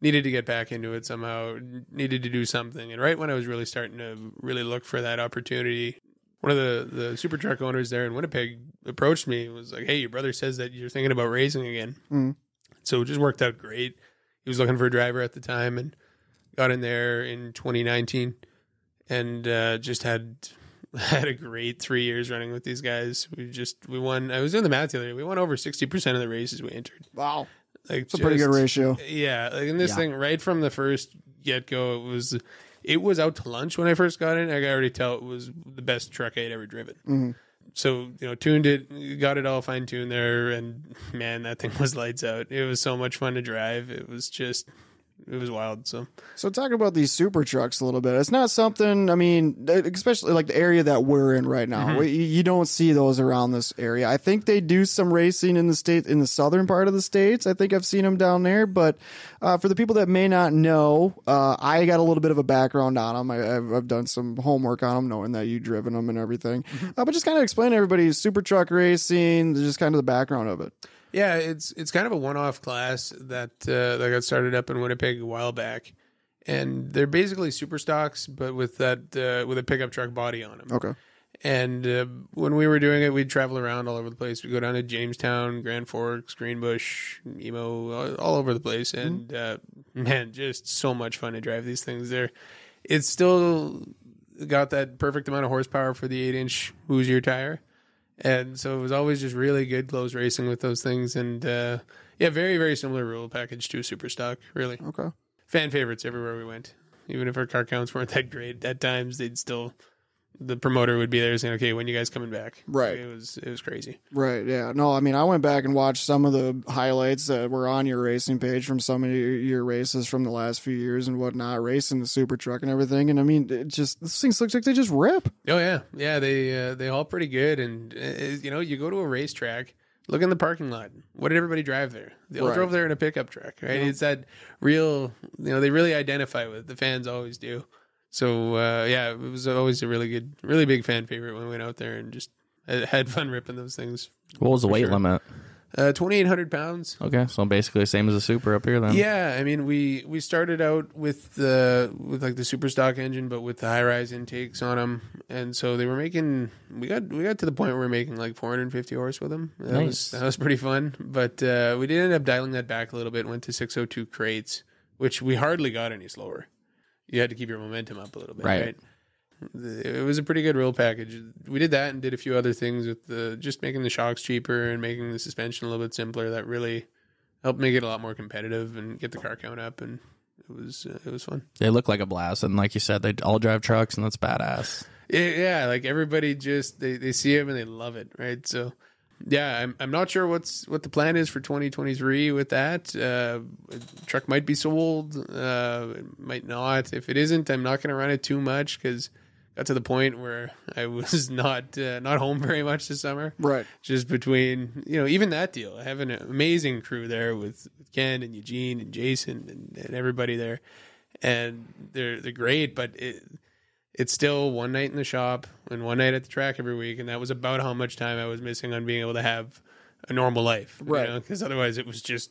needed to get back into it somehow. Needed to do something, and right when I was really starting to really look for that opportunity. One of the, the super truck owners there in Winnipeg approached me and was like, Hey, your brother says that you're thinking about racing again. So it just worked out great. He was looking for a driver at the time and got in there in 2019 and uh, just had had a great three years running with these guys. We just we won. I was doing the math the other day. We won over 60 percent of the races we entered. Wow, Like it's a pretty good ratio. Yeah, like in this Yeah. thing, right from the first get go, it was it was out to lunch when I first got in. I could already tell it was the best truck I had ever driven. Mm-hmm. So you know, tuned it, got it all fine tuned there, and man, that thing was lights out. It was so much fun to drive. It was just, it was wild. So So talk about these super trucks a little bit. It's not something. I mean, especially like the area that we're in right now. Mm-hmm. You don't see those around this area. I think they do some racing in the state in the southern part of the states. I think I've seen them down there. But uh, for the people that may not know, uh, I got a little bit of a background on them. I, I've, I've done some homework on them, knowing that you've driven them and everything. Uh, but just kind of explain to everybody super truck racing, just kind of the background of it. Yeah, it's it's kind of a one off class that uh, that got started up in Winnipeg a while back, and they're basically super stocks, but with that uh, with a pickup truck body on them. Okay. And uh, when we were doing it, we'd travel around all over the place. We'd go down to Jamestown, Grand Forks, Greenbush, Emo, all, all over the place. And uh, man, just so much fun to drive these things there. It's still got that perfect amount of horsepower for the eight inch Hoosier tire. And so it was always just really good close racing with those things. And uh, yeah, very, very similar rule package to super stock, really. Okay. Fan favorites everywhere we went. Even if our car counts weren't that great at times, they'd still the promoter would be there saying, "Okay, when you guys coming back?" Right. It was it was crazy. Right. Yeah. No, I mean, I went back and watched some of the highlights that were on your racing page from some of your, your races from the last few years and whatnot, racing the super truck and everything. And I mean, it just, this things looks like they just rip. Oh yeah, yeah. They uh, they haul pretty good, and uh, you know, you go to a racetrack. Look in the parking lot. What did everybody drive there? They all Right. drove there in a pickup truck, right? It's that real, you know, they really identify with it. The fans always do. So uh, yeah, it was always a really good, really big fan favorite when we went out there and just had- had fun ripping those things. What was the weight sure. limit? Uh, Twenty eight hundred pounds. Okay, so basically same as a super up here then. Yeah, I mean we we started out with the with like the super stock engine, but with the high rise intakes on them, and so they were making. We got we got to the point where we are making like 450 horse with them. That Nice. was that was pretty fun, but uh, we did end up dialing that back a little bit. Went to 602 crates, which we hardly got any slower. You had to keep your momentum up a little bit, Right. right? It was a pretty good roll package. We did that and did a few other things with the just making the shocks cheaper and making the suspension a little bit simpler. That really helped make it a lot more competitive and get the car count up. And it was uh, it was fun. They look like a blast, and like you said, they all drive trucks, and that's badass. Yeah, yeah, like everybody just they, they see him and they love it, right? So yeah, I'm I'm not sure what's what the plan is for 2023 with that. Uh, truck might be sold, uh, it might not. If it isn't, I'm not going to run it too much because got to the point where I was not uh, not home very much this summer. Right. Just between you know even that deal, I have an amazing crew there with, with Ken and Eugene and Jason and, and everybody there, and they're they're great, but it it's still one night in the shop and one night at the track every week, and that was about how much time I was missing on being able to have a normal life, Right. Because otherwise, it was just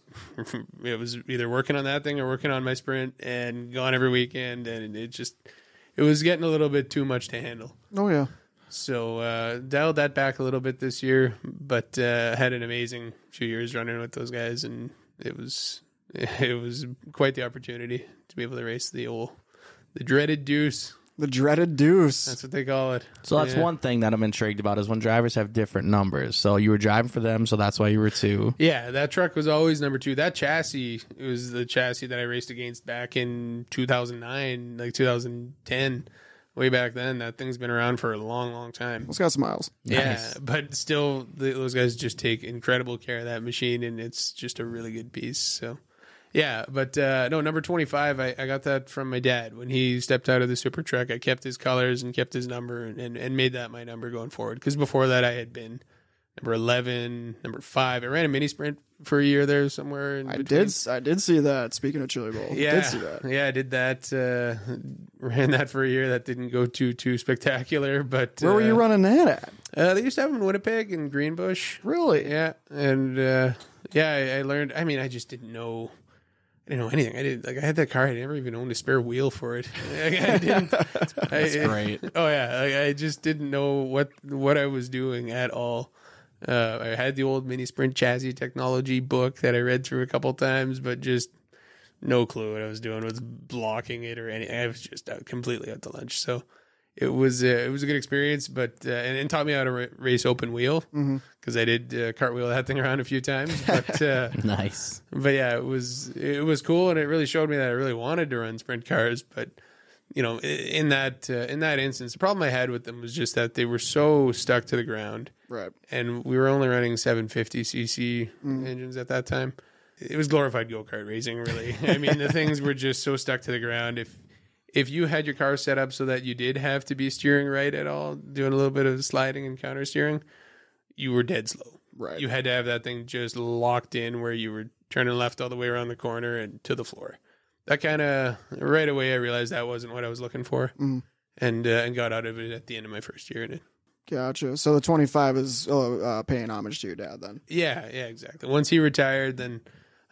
it was either working on that thing or working on my sprint and gone every weekend, and it just it was getting a little bit too much to handle. Oh, yeah. So uh, dialed that back a little bit this year, but uh, had an amazing few years running with those guys, and it was it was quite the opportunity to be able to race the old the dreaded deuce. The dreaded deuce. That's what they call it. So that's Yeah. one thing that I'm intrigued about is when drivers have different numbers. So you were driving for them, so that's why you were two. Yeah, that truck was always number two. That chassis was the chassis that I raced against back in 2009, like 2010. Way back then, that thing's been around for a long, long time. it's got some miles. Yeah, Nice. but still, the, those guys just take incredible care of that machine, and it's just a really good piece. So, yeah, but uh, no, number twenty five, I, I got that from my dad when he stepped out of the super truck. I kept his colors and kept his number, and, and, and made that my number going forward. Because before that, I had been number eleven, number five. I ran a mini sprint for a year there somewhere. In I between. did. I did see that. Speaking of Chili Bowl, Yeah, did see that. yeah, I did that. Uh, ran that for a year. That didn't go too too spectacular, but Where were you uh, running that at? Uh, they used to have them in Winnipeg and Greenbush. Really? Yeah, and uh, yeah, I, I learned. I mean, I just didn't know. I didn't know anything. I did like I had that car. I never even owned a spare wheel for it. I, I didn't. That's great. Oh yeah, I, I just didn't know what what I was doing at all. Uh, I had the old mini sprint chassis technology book that I read through a couple times, but just no clue what I was doing with blocking it or anything. I was just out, completely out to lunch. So it was uh, it was a good experience, but uh, and it taught me how to ra- race open wheel because I did uh, cartwheel that thing around a few times. But uh, Nice. but yeah, it was it was cool, and it really showed me that I really wanted to run sprint cars. But you know, in that uh, in that instance, the problem I had with them was just that they were so stuck to the ground Right. and we were only running 750 cc engines at that time. It was glorified go kart racing, really. I mean, the things were just so stuck to the ground. If if you had your car set up so that you did have to be steering right at all, doing a little bit of sliding and counter steering, you were dead slow. Right. You had to have that thing just locked in where you were turning left all the way around the corner and to the floor. That kind of right away, I realized that wasn't what I was looking for, and uh, and got out of it at the end of my first year in it. Gotcha. So the 25 is uh, uh, paying homage to your dad then. Yeah, yeah, exactly. Once he retired, then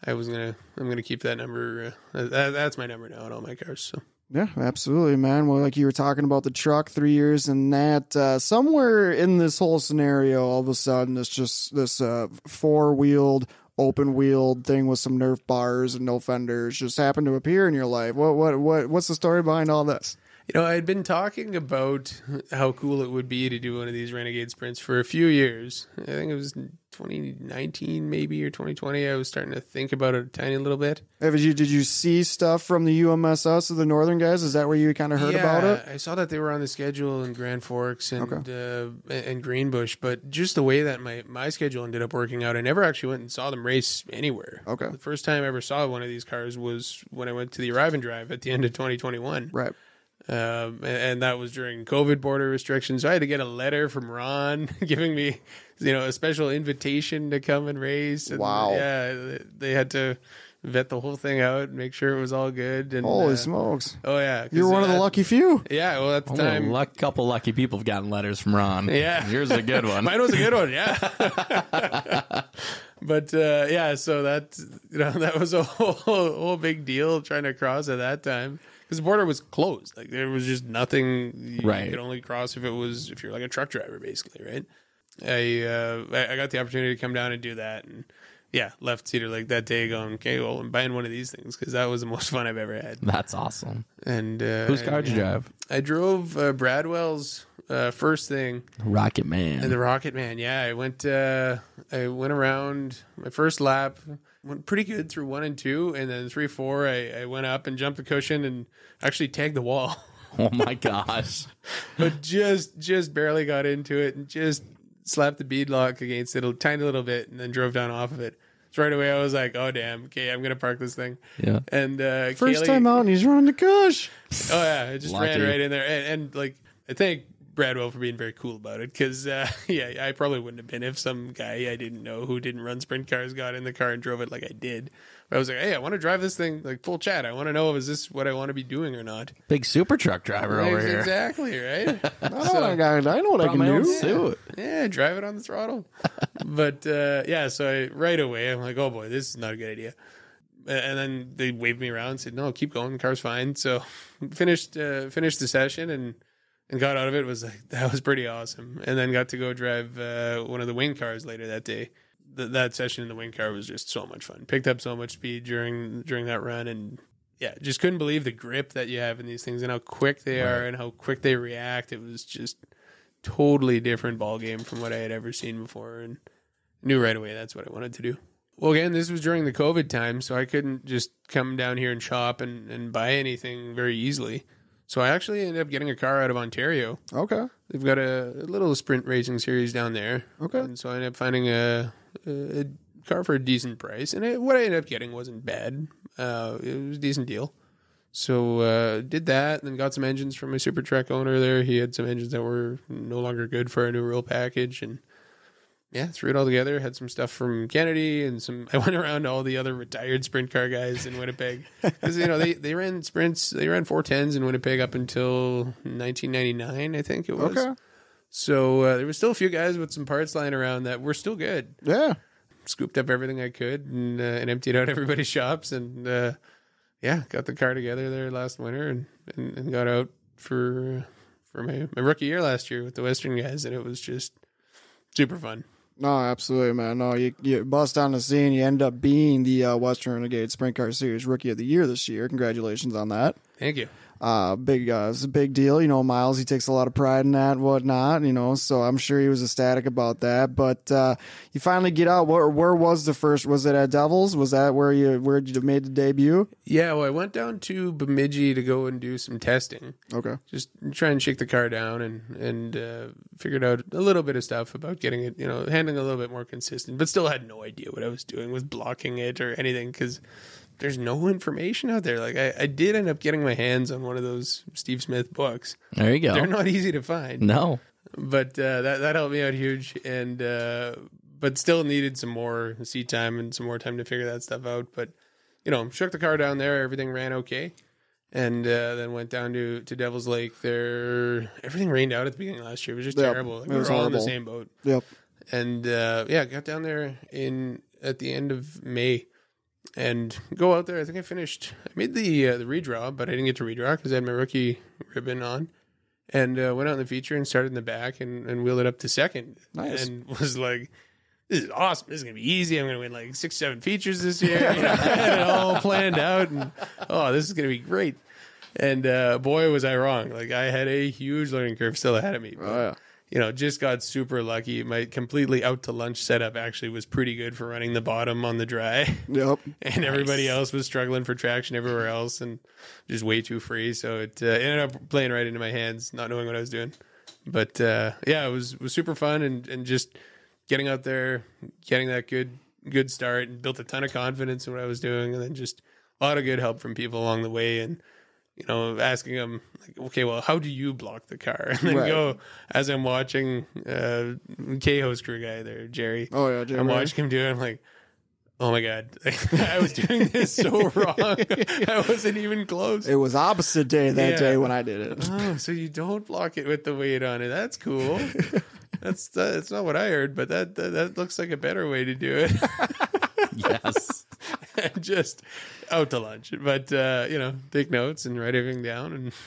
I was gonna I'm gonna keep that number. Uh, that, that's my number now on all my cars. So Yeah, absolutely, man. Well, like you were talking about the truck, three years and that, uh, somewhere in this whole scenario, all of a sudden, it's just this uh, four wheeled, open wheeled thing with some Nerf bars and no fenders just happened to appear in your life. What, what, what, what's the story behind all this? You know, I'd been talking about how cool it would be to do one of these Renegade sprints for a few years. I think it was 2019 maybe or 2020. I was starting to think about it a tiny little bit. Did you did you see stuff from the UMSS of the Northern guys? Is that where you kind of heard about it? I saw that they were on the schedule in Grand Forks and uh, and Greenbush, but just the way that my my schedule ended up working out, I never actually went and saw them race anywhere. Okay. the first time I ever saw one of these cars was when I went to the Arrive and Drive at the end of 2021. Right. Um, and, and that was during COVID border restrictions. So I had to get a letter from Ron giving me, you know, a special invitation to come and race. And, Wow. Yeah, they- they had to vet the whole thing out, make sure it was all good. And Holy uh, smokes! Oh yeah, You're one of the uh, lucky few. Yeah, well at the Only time, a luck, couple lucky people have gotten letters from Ron. Yeah. yours is a good one. Mine was a good one, yeah. but uh, yeah, so that you know that was a whole, whole big deal trying to cross at that time because the border was closed. Like there was just nothing. You Right. could only cross if it was if you're like a truck driver, basically, right? I uh, I I got the opportunity to come down and do that, and yeah, left Cedar Lake that day, going, okay, well, I'm buying one of these things because that was the most fun I've ever had. That's awesome. And uh, Whose car did you drive? I drove uh, Bradwell's uh, first thing. Rocket Man. And the Rocket Man, yeah. I went uh I went around my first lap, went pretty good through one and two, and then three, four, I, I went up and jumped the cushion and actually tagged the wall. oh my gosh. but just just barely got into it and just slapped the bead lock against it a tiny little bit and then drove down off of it. So right away I was like, Oh damn, okay, I'm gonna park this thing. Yeah. And uh First Kaylee- time out, and he's running the Kush. Oh yeah, I just ran right in there, and, and like I thank Bradwell for being very cool about it because uh, yeah, I probably wouldn't have been if some guy I didn't know who didn't run sprint cars got in the car and drove it like I did. But I was like, hey, I want to drive this thing like full chat. I want to know is this what I want to be doing or not. Big super truck driver over here. Exactly right. I know what I. I know what I can do. suit. yeah, drive it on the throttle. but uh, yeah, so I, right away I'm like, oh boy, this is not a good idea. And then they waved me around, and said, "No, keep going. The car's fine." So finished uh, finished the session and and got out of it. Was like that was pretty awesome. And then got to go drive uh, one of the wing cars later that day. Th- that session in the wing car was just so much fun. Picked up so much speed during during that run, and yeah, just couldn't believe the grip that you have in these things and how quick they are and how quick they react. It was just totally different ball game from what I had ever seen before, and knew right away that's what I wanted to do. Well, again, this was during the COVID time, so I couldn't just come down here and shop and, and buy anything very easily. So I actually ended up getting a car out of Ontario. Okay. They've got a, a little sprint racing series down there. Okay. And so I ended up finding a, a, a car for a decent price. And what I ended up getting wasn't bad. Uh, it was a decent deal. So uh, did that, and then got some engines from my Super Truck owner there. He had some engines that were no longer good for a new rule package, and yeah, threw it all together. Had some stuff from Kennedy, and some. I went around all the other retired sprint car guys in Winnipeg because you know they they ran sprints, they ran four tens in Winnipeg up until 1999, I think it was. Okay. So uh, there was still a few guys with some parts lying around that were still good Yeah. scooped up everything I could and, uh, and emptied out everybody's shops and uh, yeah, got the car together there last winter and, and, and got out for for my, my rookie year last year with the Western guys and it was just super fun. No, absolutely, man. No, you, you bust on the scene. You end up being the uh, Western Renegade Sprint Car Series Rookie of the Year this year. Congratulations on that. Thank you. Uh, big, uh, it's a big deal. You know, Miles, he takes a lot of pride in that and whatnot, you know, so I'm sure he was ecstatic about that. But, uh, you finally get out. Where, where was the first? Was it at Devils? Was that where you, where you made the debut? Yeah, well, I went down to Bemidji to go and do some testing. Okay. Just try and shake the car down and and uh, figured out a little bit of stuff about getting it, you know, handling a little bit more consistent, but still had no idea what I was doing with blocking it or anything because there's no information out there. Like I, I did end up getting my hands on one of those Steve Smith books. There you go. They're not easy to find, no. but uh, that that helped me out huge, and uh, but still needed some more seat time and some more time to figure that stuff out. But you know, shook the car down there, everything ran okay, and uh, then went down to to Devil's Lake. There, everything rained out at the beginning of last year. It was just Yep, terrible. Like, it we was were all in the same boat, Yep. and uh, yeah, got down there in at the end of May. And go out there. I think I finished. I made the uh, the redraw, but I didn't get to redraw because I had my rookie ribbon on and uh, went out in the feature and started in the back and, and wheeled it up to second. Nice. And was like, this is awesome. This is going to be easy. I'm going to win like six, seven features this year. You know, I had it all planned out. And oh, this is going to be great. and uh, boy, was I wrong. Like I had a huge learning curve still ahead of me. But, Oh, yeah. You know, just got super lucky. My completely out to lunch setup actually was pretty good for running the bottom on the dry. Yep. and everybody else was struggling for traction everywhere else and just way too free. So it uh, ended up playing right into my hands, not knowing what I was doing. But uh, yeah, it was was super fun and and just getting out there, getting that good good start, and built a ton of confidence in what I was doing, and then just a lot of good help from people along the way and. You know, asking him, like, okay, well, how do you block the car? And then Right. go as I'm watching uh, K-Ho's crew guy there, Jerry. Oh, yeah, Jerry I'm watching him do it. I'm like, oh my god, I was doing this so wrong. I wasn't even close. It was opposite day that Yeah. day when I did it. Oh, so you don't block it with the weight on it? That's cool. That's that's not what I heard, but that that, that looks like a better way to do it. Yes. Just out to lunch, but uh, you know, take notes and write everything down. And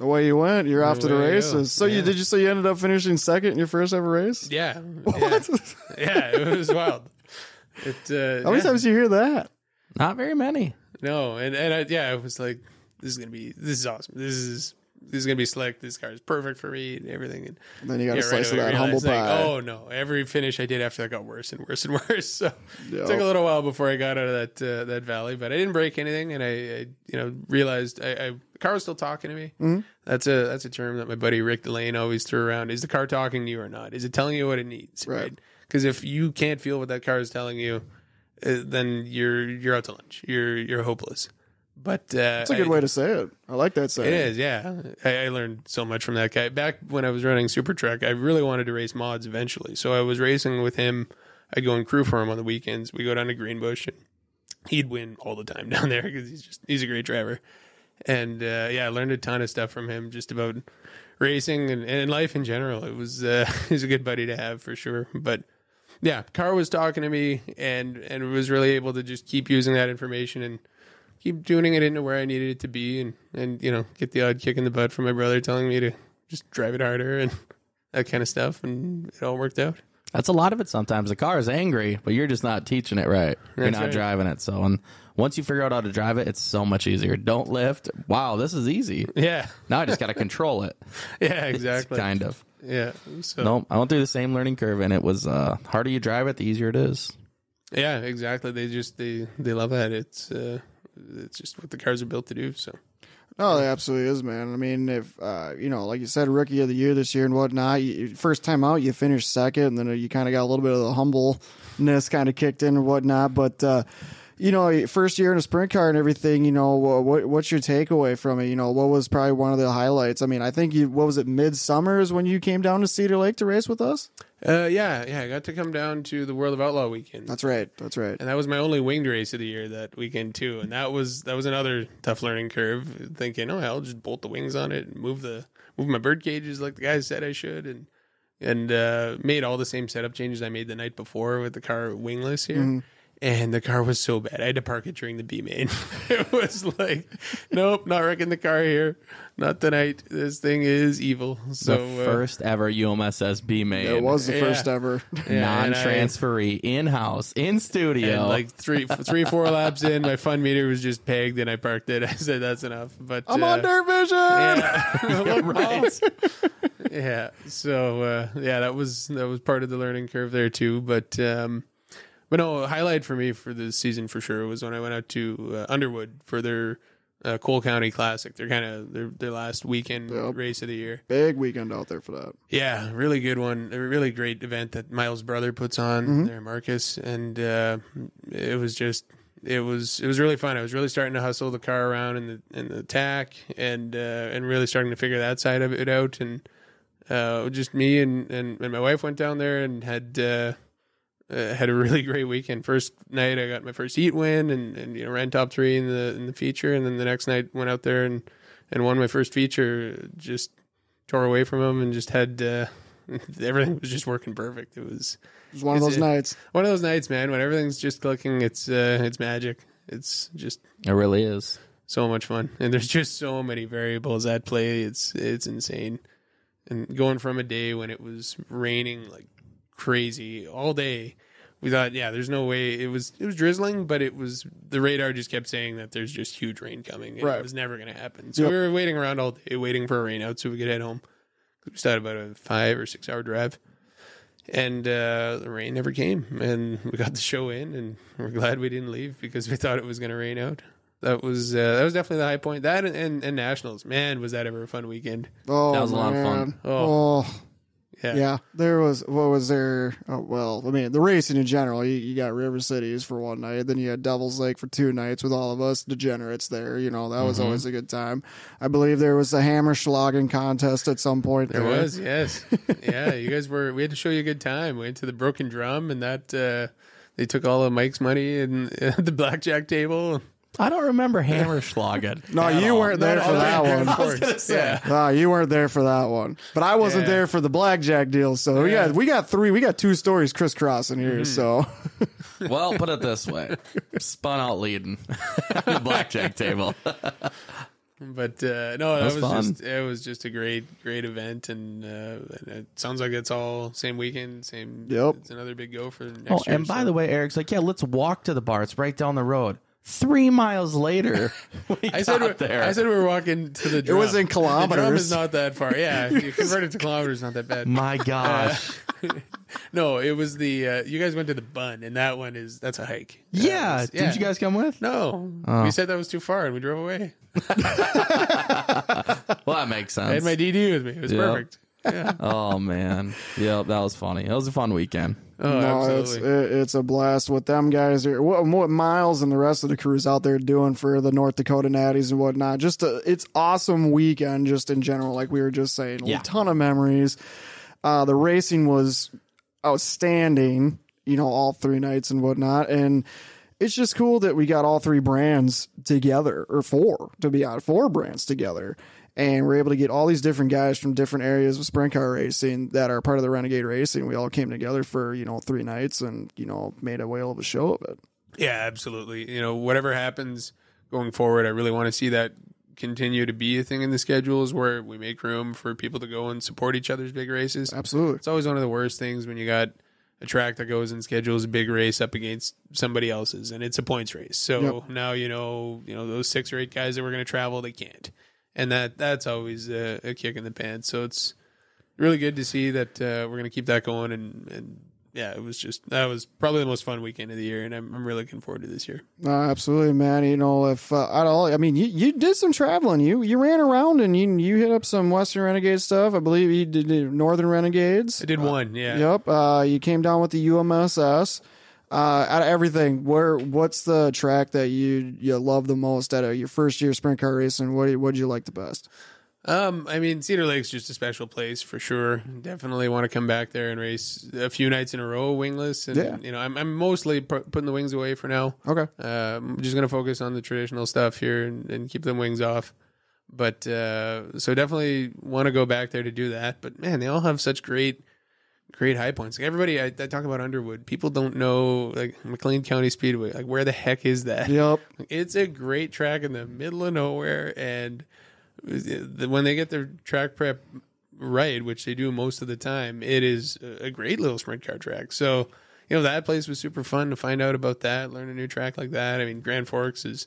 Away you went. You're off to the Away I go. races. So you did you say you ended up finishing second in your first ever race? yeah, yeah, yeah, it was wild. It uh, How many yeah. times do you hear that? Not very many. No, and and I, yeah, I was like, this is gonna be this is awesome. This is this is gonna be slick. This car is perfect for me and everything. And And then you got yeah, a slice away of that humble pie. like, oh no! Every finish I did after that got worse and worse and worse. So Yep. it took a little while before I got out of that uh, that valley, but I didn't break anything, and I, I you know realized I, I the car was still talking to me. Mm-hmm. That's a that's a term that my buddy Rick Delane always threw around. Is the car talking to you or not? Is it telling you what it needs? Right. Because if you can't feel what that car is telling you, uh, then you're you're out to lunch. You're you're hopeless. But uh, That's a good way to say it. I like that saying. it is, yeah. I, I learned so much from that guy. Back when I was running Super Truck, I really wanted to race mods eventually. So I was racing with him. I'd go and crew for him on the weekends. We go down to Greenbush, and he'd win all the time down there because he's just he's a great driver. And uh, yeah, I learned a ton of stuff from him just about racing and, and life in general. It was uh, he's a good buddy to have for sure. But yeah, Car was talking to me and and was really able to just keep using that information and keep tuning it into where I needed it to be and and you know get the odd kick in the butt from my brother telling me to just drive it harder and that kind of stuff and it all worked out. That's a lot of it sometimes. The car is angry, but you're just not teaching it right. You're That's not right. driving it. So and once you figure out how to drive it, it's so much easier. Don't lift. Wow, this is easy. Yeah, Now I just got to control it. yeah, exactly. Kind of. Yeah, so No, I went through the same learning curve, and it was uh, harder you drive it, the easier it is. yeah, exactly. They just they they love that. It's uh, it's just what the cars are built to do. So No, it absolutely is, man. I mean, if uh, you know, like you said, rookie of the year this year and whatnot. You, first time out, you finished second, and then you kind of got a little bit of the humbleness kind of kicked in and whatnot. But uh, you know, first year in a sprint car and everything. You know, wha- what what's your takeaway from it? You know, what was probably one of the highlights? I mean, I think you what was it midsummer is when you came down to Cedar Lake to race with us. uh, yeah, yeah, I got to come down to the World of Outlaw weekend. That's right. That's right. and that was my only winged race of the year that weekend too. And that was that was another tough learning curve. Thinking, oh, I'll just bolt the wings on it and move the move my bird cages like the guys said I should, and and uh, made all the same setup changes I made the night before with the car wingless here. And the car was so bad. I had to park it during the B main. it was like, nope, not wrecking the car here. Not tonight. This thing is evil. So the uh, first ever UMSS B main. It was the Yeah. first ever. yeah, and non-transferee, in-house, in studio. And like three, three, four laps in, my fun meter was just pegged, and I parked it. I said, "That's enough." But I'm uh, on DIRTVision. Yeah, Look, right. yeah. So uh, yeah, that was that was part of the learning curve there too. But um, but no, a highlight for me for the season for sure was when I went out to uh, Underwood for their uh, Cole County Classic. They're kind of their their last weekend Yep. race of the year. Big weekend out there for that. Yeah, really good one. A really great event that Miles' brother puts on there, Marcus, and uh, it was just it was it was really fun. I was really starting to hustle the car around in the in the tack and uh, and really starting to figure that side of it out. And uh, just me and, and, and my wife went down there and had uh, uh, had a really great weekend. First night I got my first heat win and, and you know ran top three in the in the feature, and then the next night went out there and and won my first feature. Just tore away from him and just had uh, everything was just working perfect. It was It was one of those it- nights. one of those nights, man, when everything's just clicking. It's uh, it's magic. It's just it really is. so much fun, and there's just so many variables at play. It's it's insane. And going from a day when it was raining like crazy all day we thought, yeah, there's no way it was it was drizzling, but it was the radar just kept saying that there's just huge rain coming. And Right. It was never going to happen. So Yep. we were waiting around all day, waiting for a rain out so we could head home. We still had about a five or six hour drive. And uh, the rain never came, and we got the show in, and we're glad we didn't leave because we thought it was going to rain out. That was uh, that was definitely the high point. That and, and, and nationals, man, was that ever a fun weekend? Oh, That was a lot of fun. Oh. Oh. Yeah, Yeah, there was what was there? Oh, well, I mean, the racing in general. You, you got River Cities for one night, then you had Devil's Lake for two nights with all of us degenerates there. You know that was Mm-hmm. always a good time. I believe there was a Hammerschlagen contest at some point. There was, yes, yeah. You guys were. We had to show you a good time. We went to the Broken Drum, and that uh, they took all of Mike's money and the blackjack table. I don't remember Hammerschlagen. No, at you all. weren't there for that one. I was gonna say, yeah. Ah, you weren't there for that one, but I wasn't Yeah. there for the blackjack deal. So we Yeah. got we got three, we got two stories crisscrossing here. Mm-hmm. So Well, put it this way: spun out leading the blackjack table. But uh, no, that was was, fun. just it was just a great great event, and, uh, and it sounds like it's all same weekend, same. Yep. it's another big go for next Oh, year. and by so- the way, Eric's like, yeah, let's walk to the bar. It's right down the road. Three miles later, we I said got we, there. I said we were walking to the. Drum. It was in The drum kilometers. is not that far. Yeah, you convert it to kilometers, not that bad. My gosh. No, it was the uh, you guys went to the Bun, and that one is that's a hike. That yeah. was- Didn't you guys come with? No, Oh. we said that was too far, and we drove away. Well, that makes sense. I had sense. my DD with me. It was Yep. perfect. Yeah. oh man. Yep, that was funny. It was a fun weekend. Oh, no, it's it, it's a blast. What them guys are, what, what Miles and the rest of the crews out there doing for the North Dakota Natties and whatnot. Just a, it's awesome weekend, just in general. Like we were just saying, Yeah. a ton of memories. Uh, the racing was outstanding. You know, all three nights and whatnot, and it's just cool that we got all three brands together, or four to be honest, four brands together. And we're able to get all these different guys from different areas of sprint car racing that are part of the Renegade Racing. We all came together for, you know, three nights and, you know, made a whale of a show of it. Yeah, absolutely. You know, whatever happens going forward, I really want to see that continue to be a thing in the schedules where we make room for people to go and support each other's big races. Absolutely. It's always one of the worst things when you got a track that goes and schedules a big race up against somebody else's and it's a points race. So Yep. now you know, you know those six or eight guys that were going to travel, they can't. And that that's always a, a kick in the pants. So it's really good to see that uh, we're going to keep that going and and yeah, it was just that was probably the most fun weekend of the year, and I'm, I'm really looking forward to this year. Uh, absolutely, man. You know, if uh, I don't, I mean, you, you did some traveling. You you ran around and you you hit up some Western Renegade stuff. I believe you did Northern Renegades. I did one, yeah. Yep. Uh, you came down with the UMSS. Uh, out of everything, where what's the track that you you love the most out of your first year sprint car racing? What what did you like the best? Um, I mean, Cedar Lake's just a special place for sure. Definitely want to come back there and race a few nights in a row wingless. And Yeah. you know, I'm I'm mostly pu- putting the wings away for now. Okay. Uh, I'm just gonna focus on the traditional stuff here and, and keep them wings off. But uh, so definitely want to go back there to do that. But man, they all have such great, great high points. Like everybody, I, I talk about Underwood. People don't know like McLean County Speedway. Like where the heck is that? Yep. It's a great track in the middle of nowhere, and when they get their track prep right, which they do most of the time, it is a a great little sprint car track. So, you know, that place was super fun to find out about that, learn a new track like that. I mean, Grand Forks is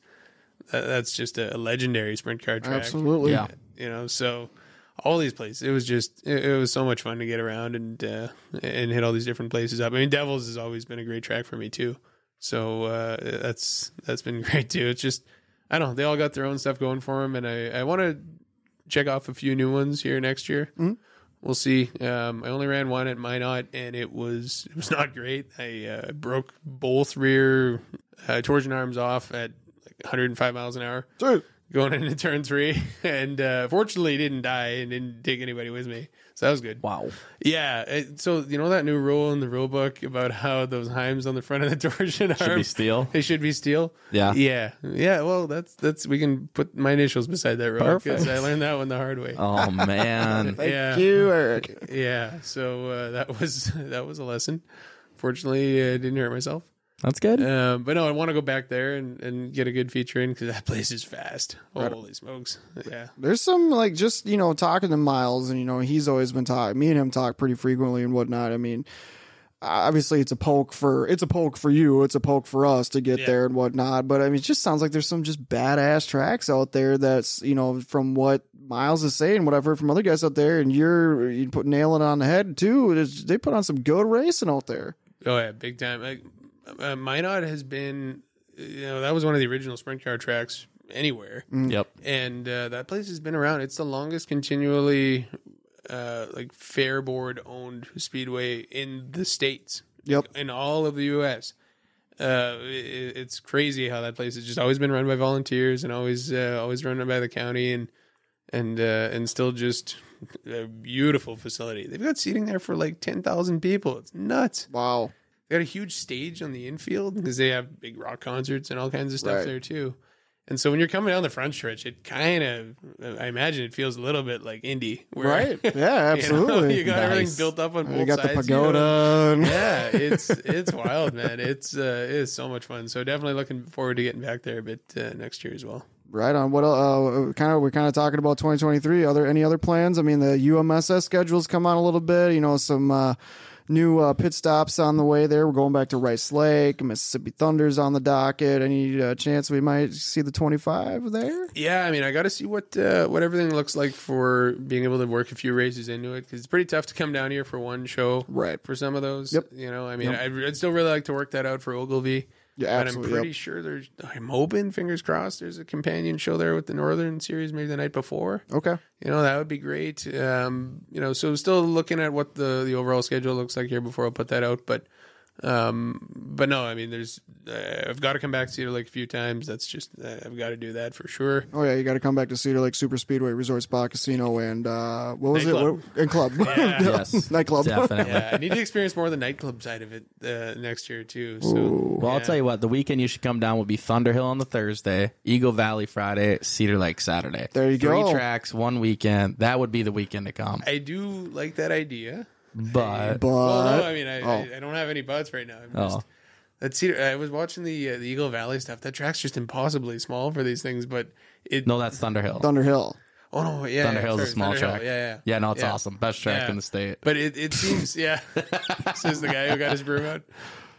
that's just a legendary sprint car track. Absolutely. Yeah. You know, so all these places, it was just it, it was so much fun to get around and uh, and hit all these different places up. I mean, Devils has always been a great track for me too. So uh, that's that's been great too. It's just I don't know. They all got their own stuff going for them, and I I want to check off a few new ones here next year. We'll see. Um, I only ran one at Minot, and it was it was not great. I uh, broke both rear uh, torsion arms off at like 105 miles an hour Dude. Going into turn three, and uh, fortunately didn't die and didn't take anybody with me, so that was good. Wow. Yeah, it- so you know that new rule in the rule book about how those heims on the front of the torsion Should arm be steel. they should be steel. Yeah. yeah, yeah. Well, that's that's we can put my initials beside that row because I learned that one the hard way. Oh man. Thank Yeah. you, Eric. Yeah, so uh, that was that was a lesson. Fortunately, I didn't hurt myself. That's good. Um, but no, I want to go back there and, and get a good feature in because that place is fast. Holy smokes! Yeah, There's some like just you know talking to Miles and you know he's always been talking. Me and him talk pretty frequently and whatnot. I mean, obviously it's a poke for it's a poke for you, it's a poke for us to get Yeah. there and whatnot. But I mean, it just sounds like there's some just badass tracks out there. That's you know from what Miles is saying, what I've heard from other guys out there, and you're you put nailing it on the head too. It is, they put on some good racing out there. Oh yeah, big time. Like, uh, Minot has been, you know, that was one of the original sprint car tracks anywhere, Yep. and uh, that place has been around. It's the longest continually, uh, like fair board owned speedway in the states. Yep. in all of the U.S. Uh, it, it's crazy how that place has just always been run by volunteers and always uh, always run by the county and and uh, and still just a beautiful facility. They've got seating there for like ten thousand people. It's nuts. Wow. They got a huge stage on the infield because they have big rock concerts and all kinds of stuff Right. there too. And so when you're coming down the front stretch, it kind of, I imagine it feels a little bit like Indy, where, Right. Yeah, you know, absolutely. You, got everything Nice. built up on both You got the sides, you know? pagoda. Yeah, it's it's wild, man. It's uh, it is so much fun. So definitely looking forward to getting back there a bit uh, next year as well. Right on. What uh, kind of we're kind of talking about 2023. Are there any other plans? I mean, the UMSS schedules come on a little bit. You know, some uh, new uh, pit stops on the way there. We're going back to Rice Lake. Mississippi Thunder's on the docket. Any uh, chance we might see the 25 there? Yeah, I mean, I got to see what uh, what everything looks like for being able to work a few races into it because it's pretty tough to come down here for one show, Right. For some of those, Yep. You know, I mean, I'd, I'd still really like to work that out for Ogilvie. Yeah, but I'm pretty yep. sure there's. I'm hoping, fingers crossed, there's a companion show there with the Northern Series maybe the night before. Okay. You know, that would be great. Um, you know, so still looking at what the the overall schedule looks like here before I'll put that out. But um, but no, I mean, there's uh, I've got to come back to Cedar Lake a few times. That's just uh, I've got to do that for sure. Oh yeah, you got to come back to Cedar Lake Super Speedway Resort Spa Casino and uh, what was Nightclub. it? What, and club. Yes. Nightclub. Definitely. Yeah, I need to experience more of the nightclub side of it uh, next year too. So Well, I'll yeah. tell you what. The weekend you should come down would be Thunderhill on the Thursday, Eagle Valley Friday, Cedar Lake Saturday. There you Three go. tracks, one weekend. That would be the weekend to come. I do like that idea. But But well, no, I mean, I, oh. I, I don't have any buts right now. I'm Oh. just, that Cedar, I was watching the uh, the Eagle Valley stuff. That track's just impossibly small for these things, but it. no, that's Thunderhill. Thunderhill. Oh no, yeah, Thunderhill's sorry, a small Thunderhill, track. Yeah, yeah, Yeah, no, it's Yeah. awesome. Best track Yeah. in the state. But it, it seems, yeah. Says the guy who got his broom out.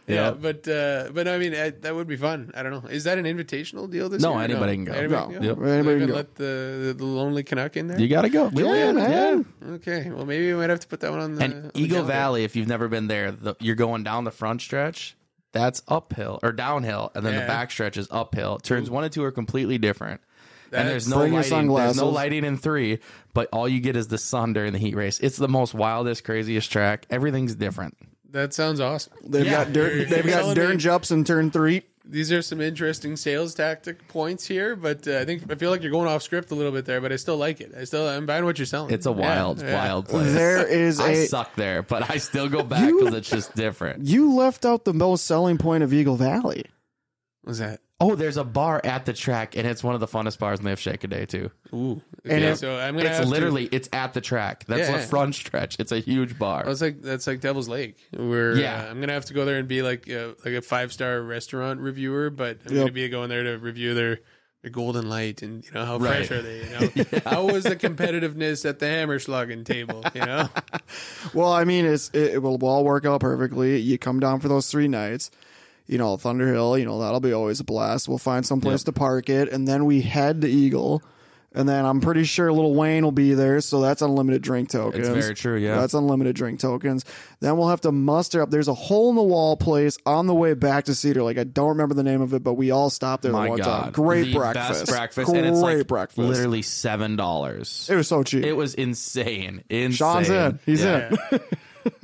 Yeah, Yeah. but uh, but I mean I, that would be fun. I don't know. Is that an invitational deal this No, year? or anybody can go. Anybody No, can go. yep. anybody Even can go. Let the, the lonely Canuck in there. You got to go. We'll Yeah, in, man. Okay, well maybe we might have to put that one on the And on the Eagle calendar. Valley, if you've never been there, the, you're going down the front stretch. That's uphill or downhill, and then Yeah. the back stretch is uphill. Turns one and two are completely different. That's- and there's no Bring your lighting. There's no sunglasses. lighting in three, but all you get is the sun during the heat race. It's the most wildest, craziest track. Everything's different. That sounds awesome. They've Yeah. got dirt, they've got telling Dern me- jumps in turn three. These are some interesting sales tactic points here, but uh, I think I feel like you're going off script a little bit there, but I still like it. I still I'm buying what you're selling. It's a Yeah, wild, yeah. wild place. There is I a suck there, but I still go back because it's just different. you left out the most selling point of Eagle Valley. What was that? Oh, there's a bar at the track, and it's one of the funnest bars, and they have Shake a Day too. Ooh, And okay, it- so I'm gonna. It's have to- literally it's at the track. That's Yeah, the front stretch. It's a huge bar. That's like that's like Devil's Lake. Where Yeah. uh, I'm gonna have to go there and be like a, like a five star restaurant reviewer, but I'm Yep. gonna be going there to review their their Golden Light and you know how Right. fresh are they? You know how was the competitiveness at the Hammerschlagen table? You know, Well, I mean, it's it, it will all work out perfectly. You come down for those three nights. You know, Thunder Hill. You know that'll be always a blast. We'll find some place to park it, and then we head to Eagle. And then I'm pretty sure Little Wayne will be there, so that's unlimited drink tokens. very true, yeah. That's unlimited drink tokens. Then we'll have to muster up. There's a hole in the wall place on the way back to Cedar Like I don't remember the name of it, but we all stopped there My the one God, time. Great the breakfast. best breakfast, Great and it's like breakfast. literally seven dollars. it was so cheap. It was insane. Insane. Sean's in. He's Yeah. in.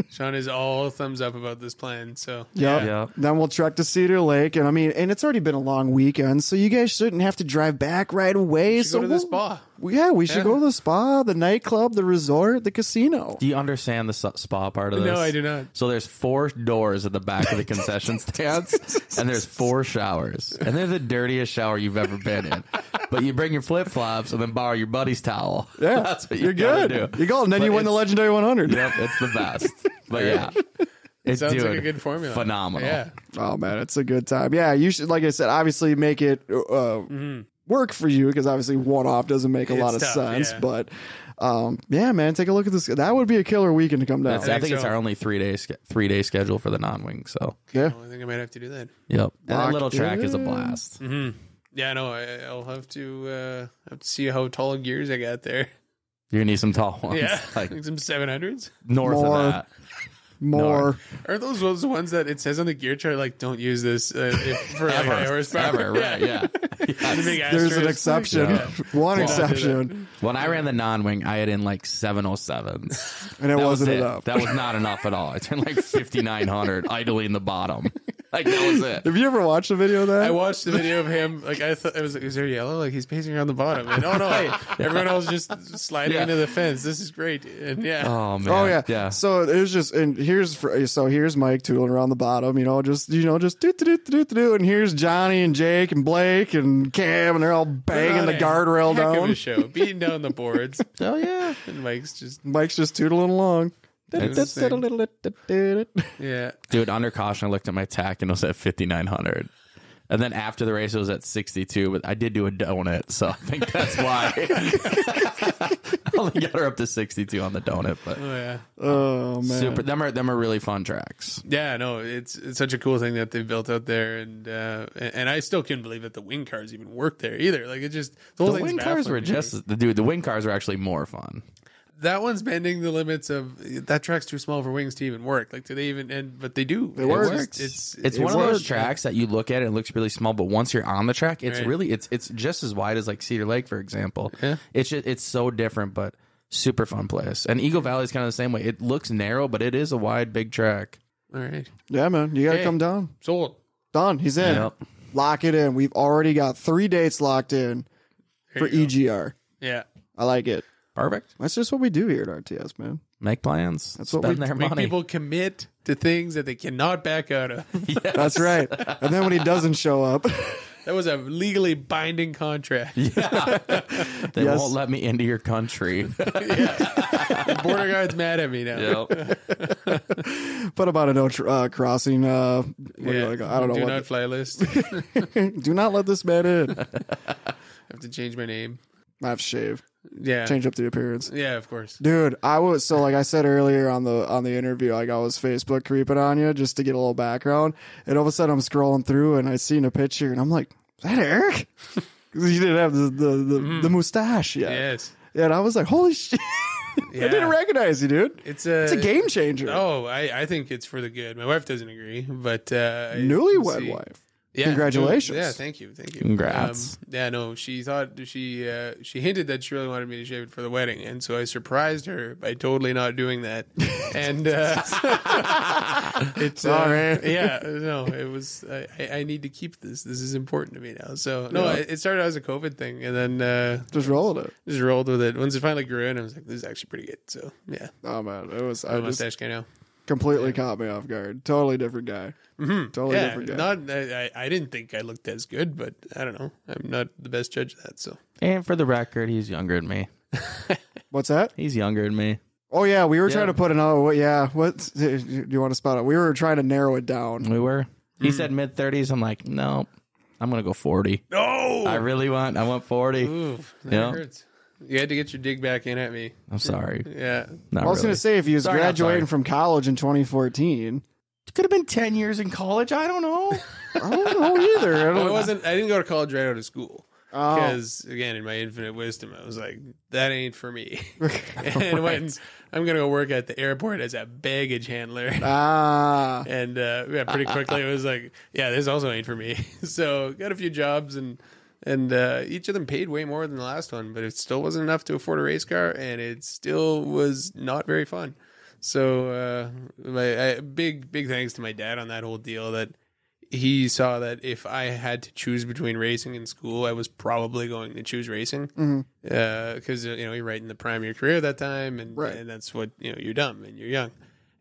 Sean is all thumbs up about this plan. So Yep. Yeah. Then we'll trek to Cedar Lake, and I mean, and it's already been a long weekend, so you guys shouldn't have to drive back right away. so go to the we'll- spa. Yeah, we should Yeah. go to the spa, the nightclub, the resort, the casino. Do you understand the s- spa part of this? No, I do not. So there's four doors at the back of the concession stands, and there's four showers, and they're the dirtiest shower you've ever been in. But you bring your flip flops and then borrow your buddy's towel. Yeah, that's what you you're good. do. You go, and then But you win the legendary 100. Yep, it's the best. But yeah, it's sounds dude, like a good formula. Phenomenal. Yeah, Oh man, it's a good time. Yeah, you should, like I said, obviously make it uh, work for you because obviously one off doesn't make a lot of tough, sense. yeah. But um, yeah, man, take a look at this. That would be a killer weekend to come down. That's, I think think it's our only three day three day schedule for the non wing. So yeah, I think I might have to do that. yep, and that little track is a in. blast. Yeah, no, I, I'll have to uh, have to see how tall gears I got there. You're gonna need some tall ones, Yeah, like like some seven hundreds. north More. of that. More. Are those those the ones that it says on the gear chart like don't use this uh, if, for like high horsepower? Ever, right? Yeah. The There's an exception. Yeah. One Well, exception, When I ran the non wing, I had in like 707s. and it That was wasn't it. enough. That was not enough at all. I turned like 5900 idling the bottom. Like that was it. Have you ever watched a video of that? I watched the video of him. Like I thought it was like, is there yellow? Like he's pacing around the bottom. And oh no, everyone else just sliding Yeah. into the fence. This is great. And yeah, Oh man. Oh yeah, yeah. So it was just, and here's for, so here's Mike tooling around the bottom, you know, just you know, just do do do do do, and here's Johnny and Jake and Blake and Cam, and they're all banging the guardrail heck of down. a show, beating down the boards. Oh yeah. And Mike's just Mike's just tootling along. That's yeah. Dude, under caution, I looked at my tack and it was at 5900. And then after the race, it was at 62, but I did do a donut, so I think that's why. I only got her up to 62 on the donut, but Oh yeah. Oh man, super. Them are them are really fun tracks. Yeah, no, it's it's such a cool thing that they've built out there, and uh, and and I still couldn't believe that the wing cars even worked there either. Like it just the whole The wing cars were just the dude. The wing cars were actually more fun. That one's bending the limits of that track's too small for wings to even work. Like do they even? And but they do. It works. It's it's, It's It one of those tracks that you look at it, it looks really small, but once you're on the track, it's Right. really it's it's just as wide as like Cedar Lake, for example. Yeah. It's just it's so different, but super fun place. And Eagle Valley is kind of the same way. It looks narrow, but it is a wide, big track. all right. yeah, man, you gotta Hey. come down. Sold. Done. He's in. Yep. Lock it in. We've already got three dates locked in There for go. EGR. Yeah. I like it. Perfect. That's just what we do here at RTS, man. Make plans. That's what Spend we- their Make money. people commit to things that they cannot back out of. That's right. And then when he doesn't show up, that was a legally binding contract. they Yes. won't let me into your country. The border guard's mad at me now. Yep. put about a no tr- uh, crossing. Uh, what do you Yeah. wanna go- I don't know. Do what not fly list. do not let this man in. I have to change my name. I have to shave. Yeah. Change up the appearance. Yeah, of course. Dude, I was so like I said earlier on the on the interview, like I was Facebook creeping on you just to get a little background, and all of a sudden I'm scrolling through and I seen a picture and I'm like, "Is that eric because you didn't have the the, the, the mustache yet, Yes. Yeah, and I was like, "Holy shit!" I didn't recognize you, dude. It's a It's a game changer. Oh, I, I think it's for the good. My wife doesn't agree, but uh, Newlywed wife. Yeah, Congratulations. Yeah, thank you, thank you. Congrats. Um, yeah, no, she thought she uh, she hinted that she really wanted me to shave it for the wedding, and so I surprised her by totally not doing that. and uh, it's Sorry. Uh, yeah, no, it was. I, I- I need to keep this. This is important to me now. So no, Yeah. it, started as a COVID thing, and then uh, Just rolled it. just rolled with it. Once it finally grew in, I was like, this is actually pretty good. So yeah, Oh man, it was. I'm just mustache guy now. Completely caught me off guard. Totally different guy. Mm-hmm. Totally yeah, different guy. not. I, I I didn't think I looked as good, but I don't know. I'm not the best judge of that. So and for the record, he's younger than me. What's that? He's younger than me. Oh yeah, we were trying to put another. What? Yeah, what? Do you want to spot it? We were trying to narrow it down. We were. He said mid 30s. I'm like, no, I'm going to go 40. no, I really want, I want 40. Ooh, that Yeah. hurts. You had to get your dig back in at me. I'm sorry. Yeah, Not I was really. going to say if he was Sorry, not graduating sorry. from college in 2014, It could have been 10 years in college. I don't know. I don't know either. I well, don't I wasn't. I didn't go to college right out of school Oh. because, again, in my infinite wisdom, I was like, that ain't for me. and when I'm gonna go work at the airport as a baggage handler. Ah, and uh, yeah, pretty quickly it was like, yeah, this also ain't for me. so got a few jobs and and uh, each of them paid way more than the last one, but it still wasn't enough to afford a race car, and it still was not very fun. So uh, my I, big big thanks to my dad on that whole deal that he saw that if I had to choose between racing and school, I was probably going to choose racing because you know you're right in the prime of your career at that time, and Right. and that's what you know you're dumb and you're young.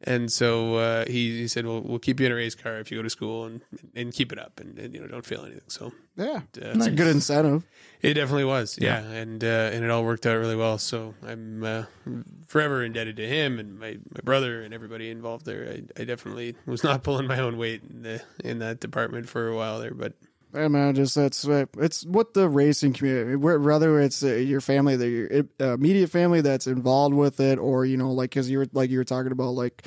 And so uh, he, he said, "Well, we'll keep you in a race car if you go to school and and keep it up and, and you know don't fail anything." So yeah, uh, it's a good incentive. it definitely was, yeah, and uh, and it all worked out really well. So I'm uh, forever indebted to him and my, my brother and everybody involved there. I, I definitely was not pulling my own weight in the in that department for a while there, but Hey man, just that's uh, it's what the racing community, whether it's uh, your family, the your uh, immediate family that's involved with it, or you know, like because you were like you were talking about like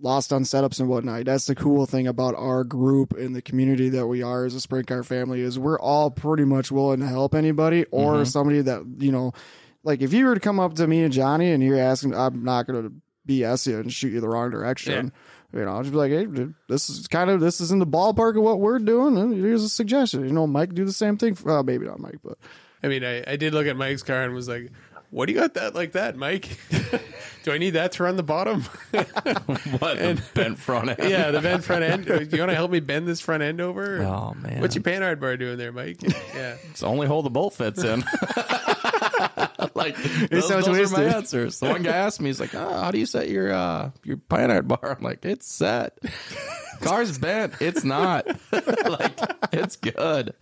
lost on setups and whatnot. That's the cool thing about our group and the community that we are as a sprint car family is we're all pretty much willing to help anybody or somebody that you know, like if you were to come up to me and Johnny and you're asking, I'm not going to BS you and shoot you the wrong direction. You know, I'll just be like, hey, dude, this is kind of this is in the ballpark of what we're doing. And here's a suggestion. You know, Mike do the same thing. Well, uh, maybe not Mike, but I mean, I, I did look at Mike's car and was like, "What do you got that like that, Mike? do I need that to run the bottom? What the bent front end? yeah, the bend front end. Do you want to help me bend this front end over? Oh man, What's your panhard bar doing there, Mike? Yeah, It's the only hole the bolt fits in. like those, so those are my twisted. answers. The one guy asked me, he's like, oh, "How do you set your uh, your panhard bar?" I'm like, "It's set. Car's bent. It's not. like it's good."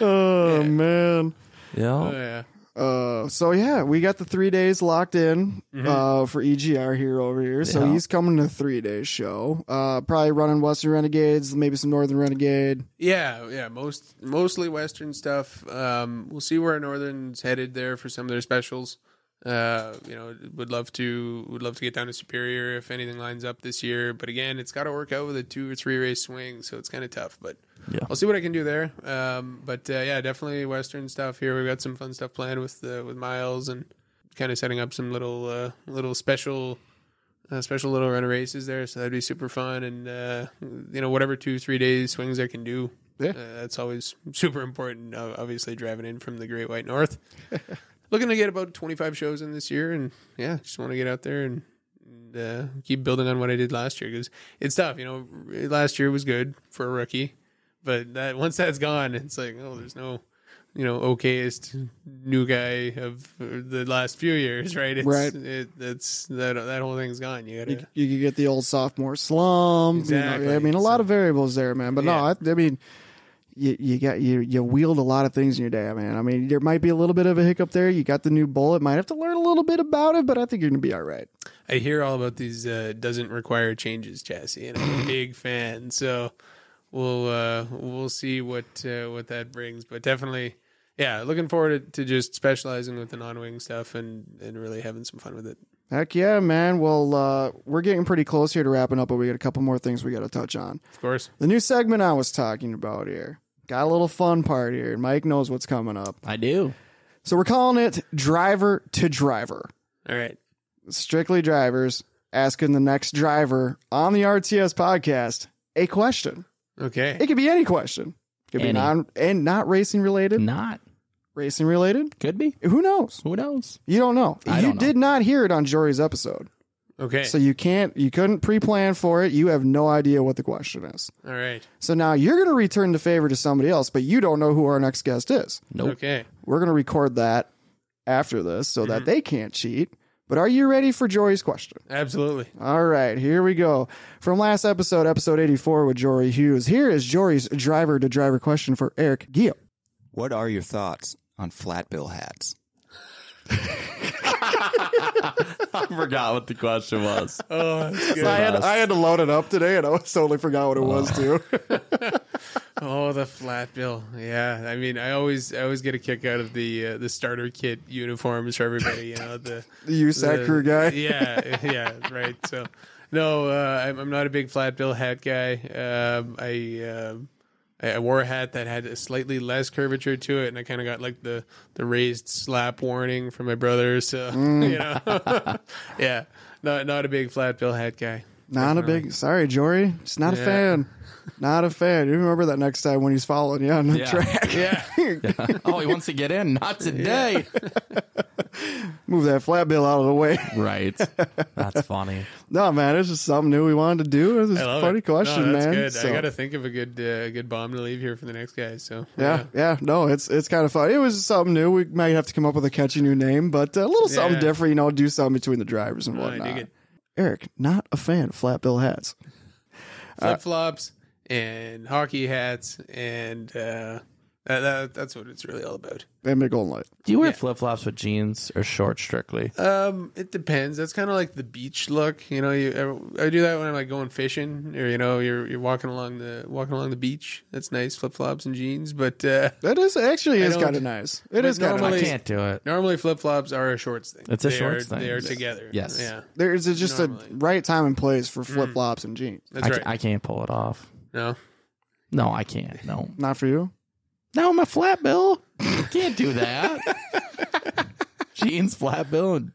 oh man. oh, Yeah. Uh, so yeah, we got the three days locked in uh, for EGR here over here. So Yeah. he's coming to three days show. Uh, probably running Western Renegades, maybe some Northern Renegade. Yeah, yeah, most mostly Western stuff. Um, we'll see where Northern's headed there for some of their specials. Uh, you know, would love to would love to get down to Superior if anything lines up this year. But again, it's got to work out with a two or three race swing, so it's kind of tough. But Yeah. I'll see what I can do there. Um, but uh, yeah, definitely Western stuff here. We've got some fun stuff planned with uh, with Miles and kind of setting up some little uh, little special uh, special little run of races there. So that'd be super fun. And uh, you know, whatever two three days swings I can do. Yeah. Uh, that's always super important. Uh, obviously, driving in from the Great White North. Looking to get about 25 shows in this year, and yeah, just want to get out there and, and uh, keep building on what I did last year because it's tough. You know, last year was good for a rookie, but that once that's gone, it's like oh, there's no, you know, okayest new guy of the last few years, right? It's, Right. It, that's that that whole thing's gone. You gotta. You, you get the old sophomore slump. you know, Exactly. I mean, a lot of variables there, man. But no, I, I mean, you, you got you you wield a lot of things in your day, man. I mean, there might be a little bit of a hiccup there. You got the new bullet. Might have to learn a little bit about it, but I think you're gonna be all right. I hear all about these uh, doesn't require changes chassis, and I'm a big fan. So we'll uh, we'll see what uh, what that brings, but definitely, yeah, looking forward to, to just specializing with the non-wing stuff and and really having some fun with it. Heck yeah, man. Well, uh, we're getting pretty close here to wrapping up, but we got a couple more things we got to touch on. Of course, The new segment I was talking about here. Got a little fun part here. Mike knows what's coming up. I do. So we're calling it driver to driver. all right. Strictly drivers asking the next driver on the RTS podcast a question. Okay, It could be any question. It could be Any. non and not racing related. Not Racing related. could be. Who knows? Who knows? You don't know. I you don't know. did not hear it on Jory's episode. Okay, So you can't you couldn't pre-plan for it. You have no idea what the question is. all right, So now you're going to return the favor to somebody else, but you don't know who our next guest is. Nope. okay. We're going to record that after this so Mm-hmm. that they can't cheat. But are you ready for Jory's question? Absolutely. All right, here we go. From last episode, episode 84 with Jory Hughes. Here is Jory's driver to driver question for Eric Gio. What are your thoughts on flat bill hats? I forgot what the question was. Oh, that's. I had, I had to load it up today and I totally forgot what it was too. Oh, the flat bill. Yeah, I mean, I always, I always get a kick out of the uh, the starter kit uniforms for everybody. You know, the the USAC the- crew guy. Yeah, yeah, right. So, no, uh, I'm, I'm not a big flat bill hat guy. Um, I, um I wore a hat that had a slightly less curvature to it, and I kind of got like the the raised slap warning from my brother. So, Mm. you know, yeah, not not a big flat bill hat guy. Not a big, sorry, Jory. Just not a fan. Not a fan. You remember that next time when he's following you on the Yeah. track. Yeah, oh, he wants to get in. Not today. Move that flat bill out of the way. Right. That's funny. no, man, it's just something new we wanted to do. It's I a love funny it. question, no, that's man. Good. So- I got to think of a good uh, good bomb to leave here for the next guy. So Yeah, yeah, no, it's it's kind of fun. It was something new. We might have to come up with a catchy new name, but a little something Yeah. different. You know, do something between the drivers and No, I whatnot. dig it. Eric, not a fan of flat bill hats. flip flops and hockey hats and uh, That, that, that's what it's really all about. And Big Golden Light. Do you wear flip flops with jeans or shorts strictly? Um, it depends. That's kind of like the beach look. You know, you I do that when I'm like going fishing, or you know, you're you're walking along the walking along the beach. That's nice, flip flops and jeans. But uh, That is actually is don't- kind of nice. It is kind of normally- nice. I can't do it. normally flip flops are a shorts thing. It's a They shorts are, thing. They are Yes. together. Yes. Yeah. There's just Normally. a right time and place for flip flops and jeans. That's I, right. I can't pull it off. No. No, I can't. No. Not for you. No, I'm a flat bill. can't do that. jeans, flat bill, and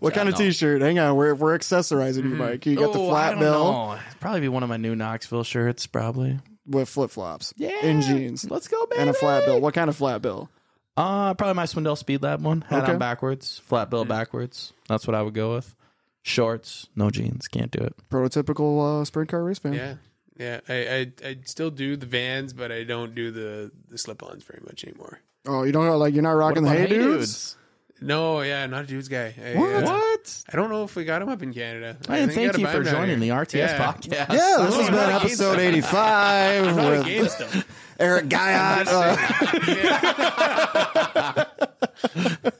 What kind of no. t-shirt? Hang on, we're we're accessorizing you, Mike. You got the Oh, I flat bill know. It'd probably be one of my new Knoxville shirts, probably. with flip flops. Yeah. In jeans. Let's go, baby. And a flat bill. What kind of flat bill? Uh, probably my Swindell Speed Lab one. Hat Okay. on backwards, flat bill backwards. That's what I would go with. Shorts, no jeans. Can't do it. Prototypical uh, sprint car race fan. Yeah. Yeah. I, I I still do the vans, but I don't do the the slip-ons very much anymore. Oh, you don't like you're not rocking the What hey about dudes? No, yeah, not a dudes guy. I, What? uh, What? I don't know if we got him up in Canada. I didn't think thank you gotta for buy him down joining the here. RTS Yeah. podcast. Yeah, this has been not episode 85 not with against him. Eric Guyot.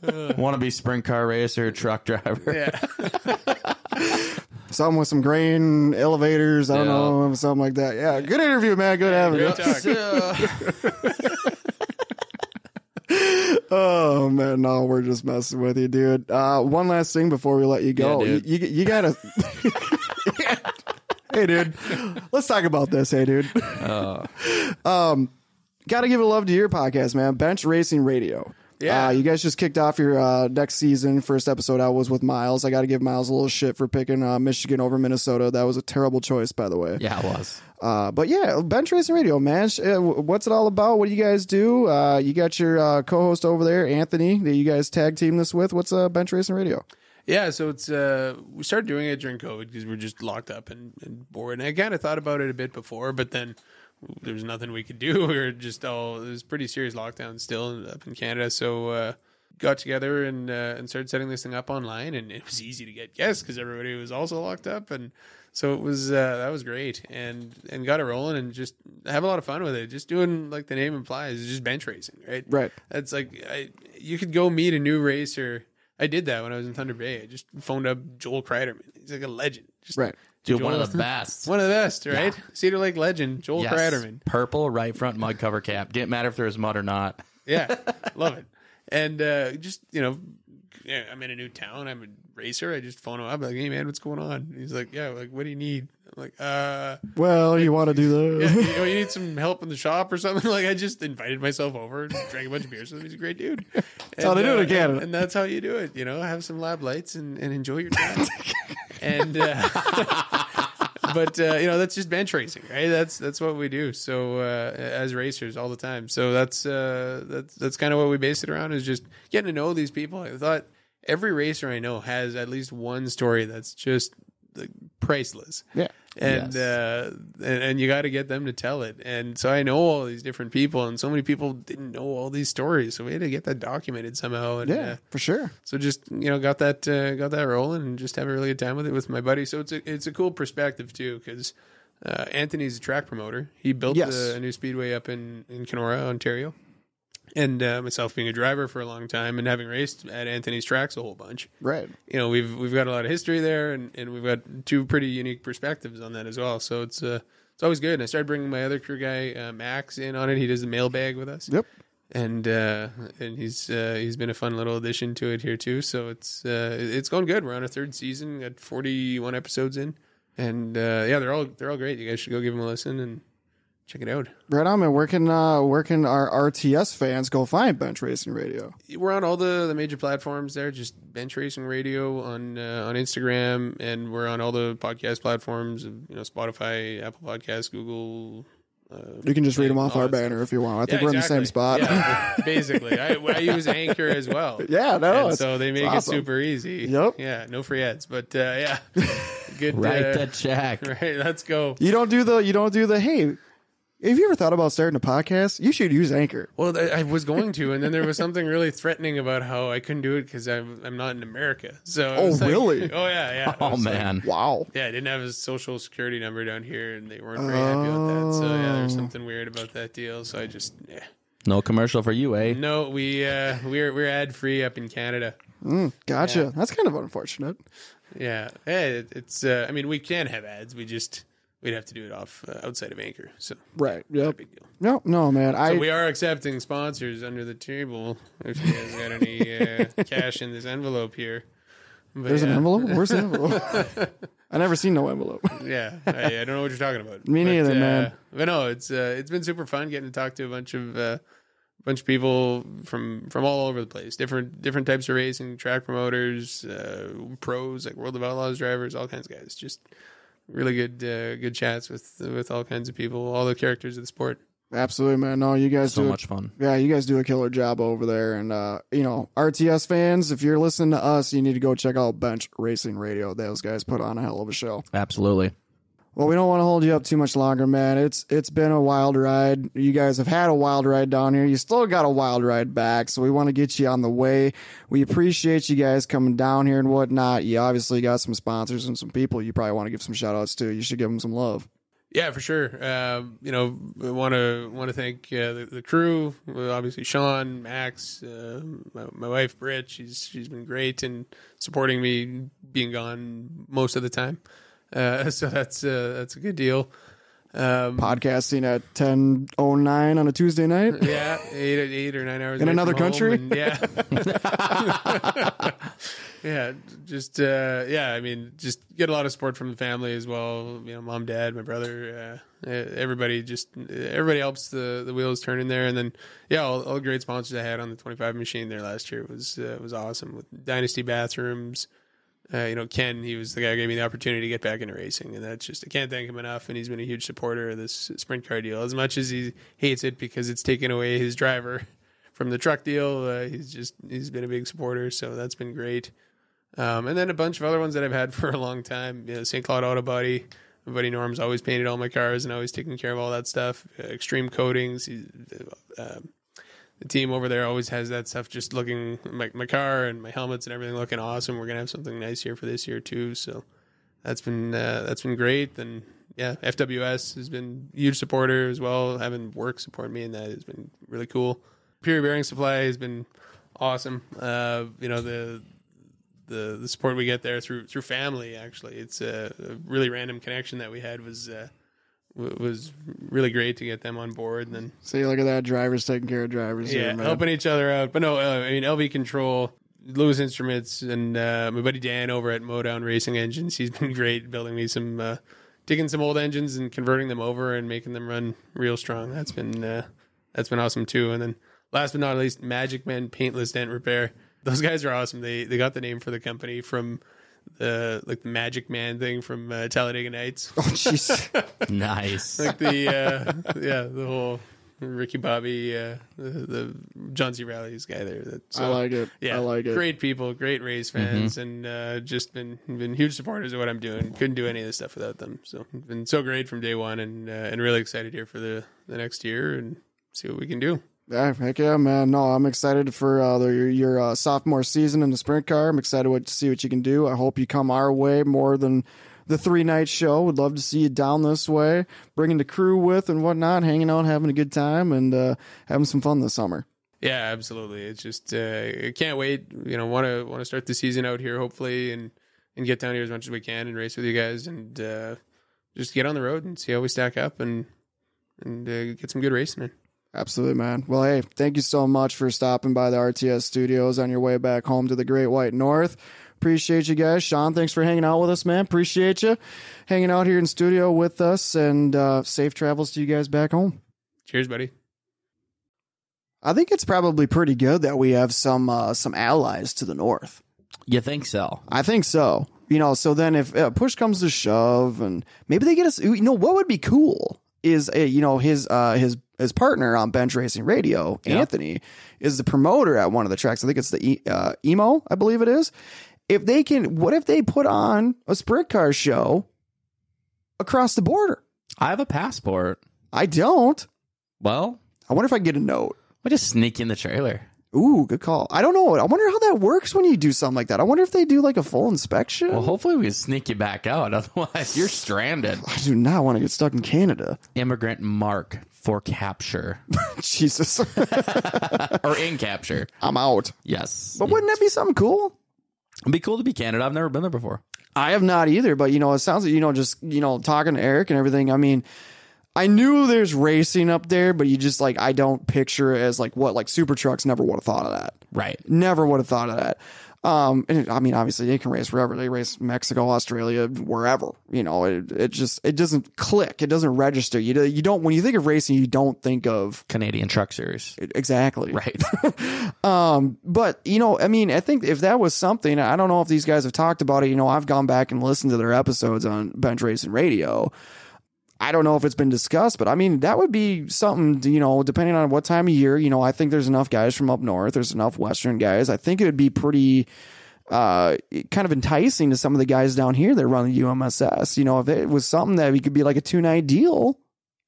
Uh, Want to be sprint car racer, truck driver? Yeah. something with some grain elevators. I don't Yeah. know, something like that. Yeah, good interview, man. Good having you. Great talk. Oh man, no, we're just messing with you, dude. Uh, one last thing before we let you go, Yeah, dude. you, you you gotta. hey, dude, let's talk about this. Hey, dude, Uh. um, gotta give a love to your podcast, man. Bench Racing Radio. Yeah. uh, you guys just kicked off your uh, next season. First episode I was with Miles. I got to give Miles a little shit for picking uh, Michigan over Minnesota. That was a terrible choice, by the way. Yeah, it was. Uh, but yeah, Bench Racing Radio, man. Uh, What's it all about? What do you guys do? Uh, you got your uh, co-host over there, Anthony, that you guys tag team this with. What's uh, Bench Racing Radio? Yeah, so it's uh we started doing it during COVID because we are just locked up and, and bored. And I kind of thought about it a bit before, but then there was nothing we could do. We were just all it was pretty serious lockdown still up in Canada. So uh, got together and uh, and started setting this thing up online, and it was easy to get guests because everybody was also locked up, and so it was uh, that was great, and and got it rolling, and just have a lot of fun with it. Just doing like the name implies, just bench racing, right? Right. That's like I, you could go meet a new racer. I did that when I was in Thunder Bay. I just phoned up Joel Kreiderman. He's like a legend. Just Right. Dude, one of the best. One of the best, right? Cedar Lake legend, Joel Yes. Kreiderman. Purple right front mud cover cap. Didn't matter if there was mud or not. Yeah, love it. And uh, just you know, I'm in a new town. I'm a racer. I just phone him up like, "Hey man, what's going on?" He's like, "Yeah, like what do you need?" I'm like, "Uh, Well, you want to do yeah, that? you, know, you need some help in the shop or something." Like I just invited myself over, and drank a bunch of beers with him. He's a great dude. That's how they do it in Canada. And, and that's how you do it. You know, have some lab lights and, and enjoy your time. and uh, but uh, you know that's just bench racing, right? That's that's what we do. So uh, as racers all the time. So that's uh, that's that's kind of what we base it around is just getting to know these people. I thought every racer I know has at least one story that's just priceless. yeah. And, Yes. uh, and and you got to get them to tell it. And so I know all these different people, and so many people didn't know all these stories. So we had to get that documented somehow. And, Yeah, uh, for sure. so just you know got that uh, got that rolling and just have a really good time with it with my buddy. So it's a it's a cool perspective too because uh, Anthony's a track promoter. He built Yes. the, a new speedway up in in Kenora, Ontario, and uh, myself being a driver for a long time and having raced at Anthony's tracks a whole bunch. Right. You know we've we've got a lot of history there and, and we've got two pretty unique perspectives on that as well. So it's uh, it's always good. And I started bringing my other crew guy uh, Max in on it. He does the mailbag with us Yep. and uh, and he's uh, he's been a fun little addition to it here too. So it's uh, it's going good. We're on our third season, got forty one episodes in, and uh, yeah, they're all they're all great. You guys should go give them a listen and check it out. Right on, man. Where can uh, where can our RTS fans go find Bench Racing Radio? We're on all the, the major platforms there. Just Bench Racing Radio on uh, on Instagram, and we're on all the podcast platforms. You know, Spotify, Apple Podcasts, Google. Uh, You can just read them off our that stuff. banner if you want. I think Yeah, we're in the same spot. Yeah, basically, I, I use Anchor as well. Yeah, no, And so they make awesome. it super easy. Yep. Yeah, no free ads, but uh, yeah, good. Write uh, the check. Right, let's go. You don't do the you don't do the hey. Have you ever thought about starting a podcast? You should use Anchor. Well, I, I was going to, and then there was something really threatening about how I couldn't do it because I'm I'm not in America. So Oh, like- really? oh yeah, yeah. Oh was like- man. Wow. yeah, I didn't have a social security number down here, and they weren't very happy about that. So yeah, Oh. there's something weird about that deal. So I just yeah, No commercial for you, eh? No, we uh, we're we're ad free up in Canada. Mm, Gotcha. That's kind of unfortunate. Yeah, Eh, it, it's. Uh, I mean, we can have ads. We just we'd have to do it off uh, outside of Anchor. So Right. Yep. big deal. No, no, man. I So we are accepting sponsors under the table. If you guys got any uh, cash in this envelope here, But there's an yeah. envelope. Where's the envelope? I never seen no envelope. Yeah, I, I don't know what you're talking about. Me neither, uh, man. But no, it's uh, it's been super fun getting to talk to a bunch of uh, bunch of people from from all over the place, different different types of racing, track promoters, uh, pros like World of Outlaws drivers, all kinds of guys. Just really good uh, good chats with with all kinds of people, all the characters of the sport. Absolutely, man. No, you guys So do much fun. Yeah, you guys do a killer job over there. And, uh, you know, RTS fans, if you're listening to us, you need to go check out Bench Racing Radio. Those guys put on a hell of a show. Absolutely. Well, we don't want to hold you up too much longer, man. It's it's been a wild ride. You guys have had a wild ride down here. You still got a wild ride back, so we want to get you on the way. We appreciate you guys coming down here and whatnot. You obviously got some sponsors and some people you probably want to give some shout outs to. You should give them some love. Yeah, for sure. Um, you know, want to want to thank uh, the, the crew. Obviously, Sean, Max, uh, my, my wife Britt. She's she's been great in supporting me being gone most of the time. Uh, so that's uh, that's a good deal. Um, Podcasting at ten oh nine on a Tuesday night. yeah, eight eight or nine hours In another country? and yeah, yeah, just uh, yeah. I mean, just get a lot of support from the family as well. You know, mom, dad, my brother, uh, everybody. Just everybody helps the the wheels turn in there, and then yeah, all, all the great sponsors I had on the twenty five machine there last year was uh, was awesome with Dynasty Bathrooms. Uh, you know, Ken, he was the guy who gave me the opportunity to get back into racing, and that's just I can't thank him enough. And he's been a huge supporter of this sprint car deal. As much as he hates it because it's taken away his driver from the truck deal, uh, he's just he's been a big supporter. So that's been great. Um, and then a bunch of other ones that I've had for a long time. You know, St. Cloud Auto Body. My buddy Norm's always painted all my cars and always taking care of all that stuff. Uh, extreme coatings. Uh, the team over there always has that stuff just looking my my car and my helmets and everything looking awesome. We're gonna have something nice here for this year too. So that's been uh, that's been great. And yeah, FWS has been huge supporter as well. Having work support me in that has been really cool. Pure Bearing Supply has been awesome. Uh, you know the the the support we get there through through family. Actually, it's a, a really random connection that we had was. Uh, w- was really great to get them on board and then See, look at that. Drivers taking care of drivers. yeah, helping each other out. But no, uh, I mean LV Control, Lewis Instruments, and uh, my buddy Dan over at Modown Racing Engines. He's been great building me some, uh, taking some old engines and converting them over and making them run real strong. That's been uh, that's been awesome too. And then last but not least, Magic Man Paintless Dent Repair. Those guys are awesome. They they got the name for the company from the like the Magic Man thing from uh, Talladega Nights. Oh, jeez. Nice. like the uh, yeah the whole Ricky Bobby uh, the, the John C. Reilly's guy there. That, so, I like it. Yeah, I like it. Great people, great race fans, and uh, just been been huge supporters of what I'm doing. Couldn't do any of this stuff without them. So been so great from day one, and uh, and really excited here for the the next year and see what we can do. Yeah, heck yeah, man. No, I'm excited for uh, the, your, your uh, sophomore season in the sprint car. I'm excited what, to see what you can do. I hope you come our way more than the three night show. Would love to see you down this way, bringing the crew with and whatnot, hanging out, having a good time, and uh, having some fun this summer. Yeah, absolutely. It's just uh, I can't wait. You know, want to want to start the season out here, hopefully, and and get down here as much as we can and race with you guys, and uh, just get on the road and see how we stack up and and uh, get some good racing in. Absolutely, man. Well, hey, thank you so much for stopping by the RTS studios on your way back home to the Great White North. Appreciate you guys. Sean, thanks for hanging out with us, man. Appreciate you hanging out here in studio with us and uh, safe travels to you guys back home. Cheers, buddy. I think it's probably pretty good that we have some uh, some allies to the north. you think so? I think so. You know, so then if uh, push comes to shove, and maybe they get us. You know, what would be cool is uh, you know his uh, his his partner on Bench Racing Radio, Anthony, is the promoter at one of the tracks. I think it's the uh, emo, I believe it is. If they can, what if they put on a sprint car show across the border? I have a passport. I don't. Well, I wonder if I can get a note. we just sneak in the trailer. Ooh, good call. I don't know. I wonder how that works when you do something like that. I wonder if they do like a full inspection. Well, hopefully we can sneak you back out. Otherwise, you're stranded. I do not want to get stuck in Canada. Immigrant mark for capture Jesus, or in capture. I'm out. Yes. But wouldn't that be something cool? It'd be cool to be Canada. I've never been there before. I have not either, but you know, it sounds like you know, just you know, talking to Eric and everything. I mean, I knew there's racing up there, but you just like I don't picture it as like what like super trucks. Never would have thought of that. Right. Never would have thought of that. Um, and I mean, obviously they can race wherever they race, Mexico, Australia, wherever. You know, it it just it doesn't click. It doesn't register. You do- you don't when you think of racing, you don't think of Canadian Truck Series. exactly Right. um, but you know, I mean, I think if that was something, I don't know if these guys have talked about it. You know, I've gone back and listened to their episodes on Bench Racing Radio. I don't know if it's been discussed, but I mean, that would be something, you know, depending on what time of year, you know, I think there's enough guys from up north, there's enough Western guys. I think it would be pretty, uh, kind of enticing to some of the guys down here that run the UMSS. You know, if it was something that we could be like a two night deal,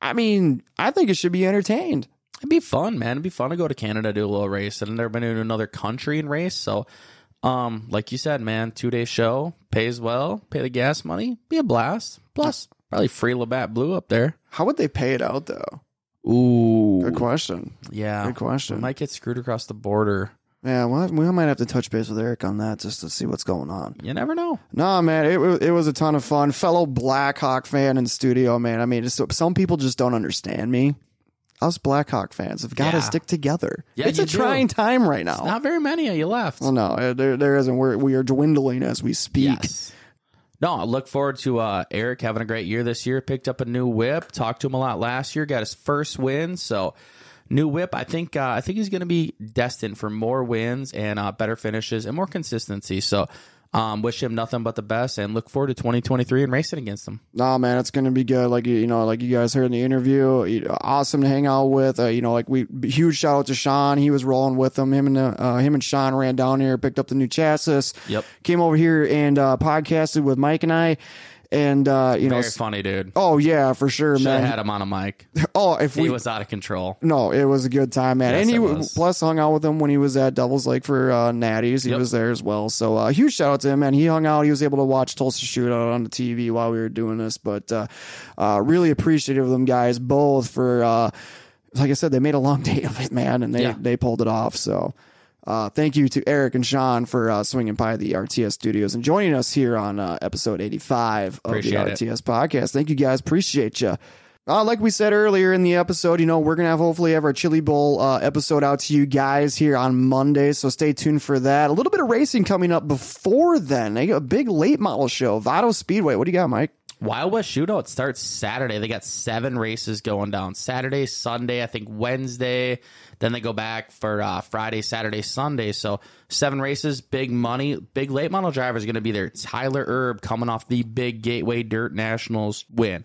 I mean, I think it should be entertained. It'd be fun, man. It'd be fun to go to Canada, do a little race. I've never been to another country and race. So, um, like you said, man, two day show, pays well, pay the gas money, be a blast. Plus, probably free Labatt Blue up there. How would they pay it out though? Ooh. Good question. Yeah. Good question. We might get screwed across the border. Yeah, well, we might have to touch base with Eric on that just to see what's going on. You never know. No, man, it, it was a ton of fun. Fellow Blackhawk fan in studio, man. I mean, it's, some people just don't understand me. Us Blackhawk fans have got to stick together. Yeah, it's a do. trying time right now. Not very many of you left. well, no, there, there isn't. We're, we are dwindling as we speak. Yes. No, I look forward to uh, Eric having a great year this year. Picked up a new whip. Talked to him a lot last year. Got his first win. So new whip. I think uh, I think he's going to be destined for more wins and uh, better finishes and more consistency. So um, wish him nothing but the best and look forward to 2023 and racing against him. No, man, it's going to be good. Like, you know, like you guys heard in the interview, awesome to hang out with. Uh, you know, like we, huge shout out to Sean. He was rolling with them. Him and, uh, him and Sean ran down here, picked up the new chassis. Yep. Came over here and, uh, podcasted with Mike and I. And, uh, you know, Very s- funny dude. oh, yeah, for sure, Should have man. had him on a mic. oh, if He we, was out of control. no, it was a good time, man. Yes, and he it was. plus hung out with him when he was at Devil's Lake for uh, Natties. He Yep. was there as well. So uh, huge shout out to him, man. He hung out. He was able to watch Tulsa Shootout on the TV while we were doing this. But uh, uh, really appreciative of them guys both for, uh, like I said, they made a long day of it, man, and they Yeah. they pulled it off. So. Uh, thank you to Eric and Sean for uh, swinging by the RTS studios and joining us here on uh, episode 85 of Appreciate the it. RTS podcast. Thank you guys. Appreciate you. Uh, like we said earlier in the episode, you know, we're going to have hopefully have our Chili Bowl uh, episode out to you guys here on Monday. So stay tuned for that. A little bit of racing coming up before then. A big late model show, Vado Speedway. What do you got, Mike? Wild West Shootout starts Saturday. They got seven races going down Saturday, Sunday, I think Wednesday. Then they go back for uh, Friday, Saturday, Sunday. So seven races, big money. Big late model driver is going to be there. Tyler Erb coming off the big Gateway Dirt Nationals win.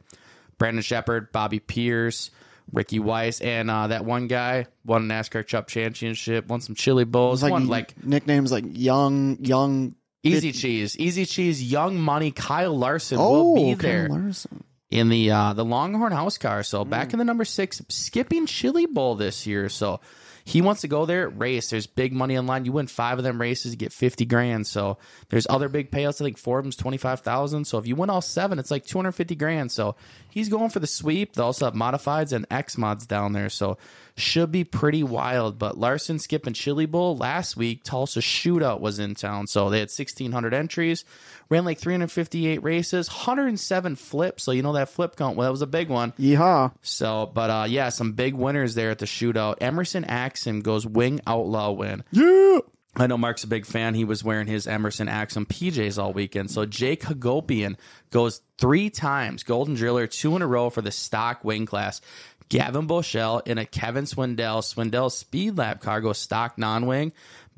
Brandon Sheppard, Bobby Pierce, Ricky Weiss, and uh, that one guy won a NASCAR Cup Championship, won some Chili Bowls, Like, won like nicknames like Young, Young. Easy Cheese, Easy Cheese, Young Money, Kyle Larson Oh, will be Kyle there Larson. in the uh, the Longhorn House car. So Mm. back in the number six, skipping Chili Bowl this year. So he wants to go there, race. There's big money in line. You win five of them races, you get fifty grand. So there's other big payouts. I think four of them's twenty five thousand. So if you win all seven, it's like two hundred fifty grand. So he's going for the sweep. They also have modifieds and X mods down there. So should be pretty wild. But Larson, Skip, and Chili Bowl last week, Tulsa Shootout was in town. So they had 1,600 entries, ran like 358 races, 107 flips. So you know that flip count, well, that was a big one. Yeehaw. So, but uh, yeah, some big winners there at the shootout. Emerson Axsom goes wing outlaw win. Yeah. I know Mark's a big fan. He was wearing his Emerson Axsom PJs all weekend. So Jake Hagopian goes three times, Golden Driller, two in a row for the stock wing class. Gavan Boschele in a Kevin Swindell. Swindell speed lap cargo stock non wing.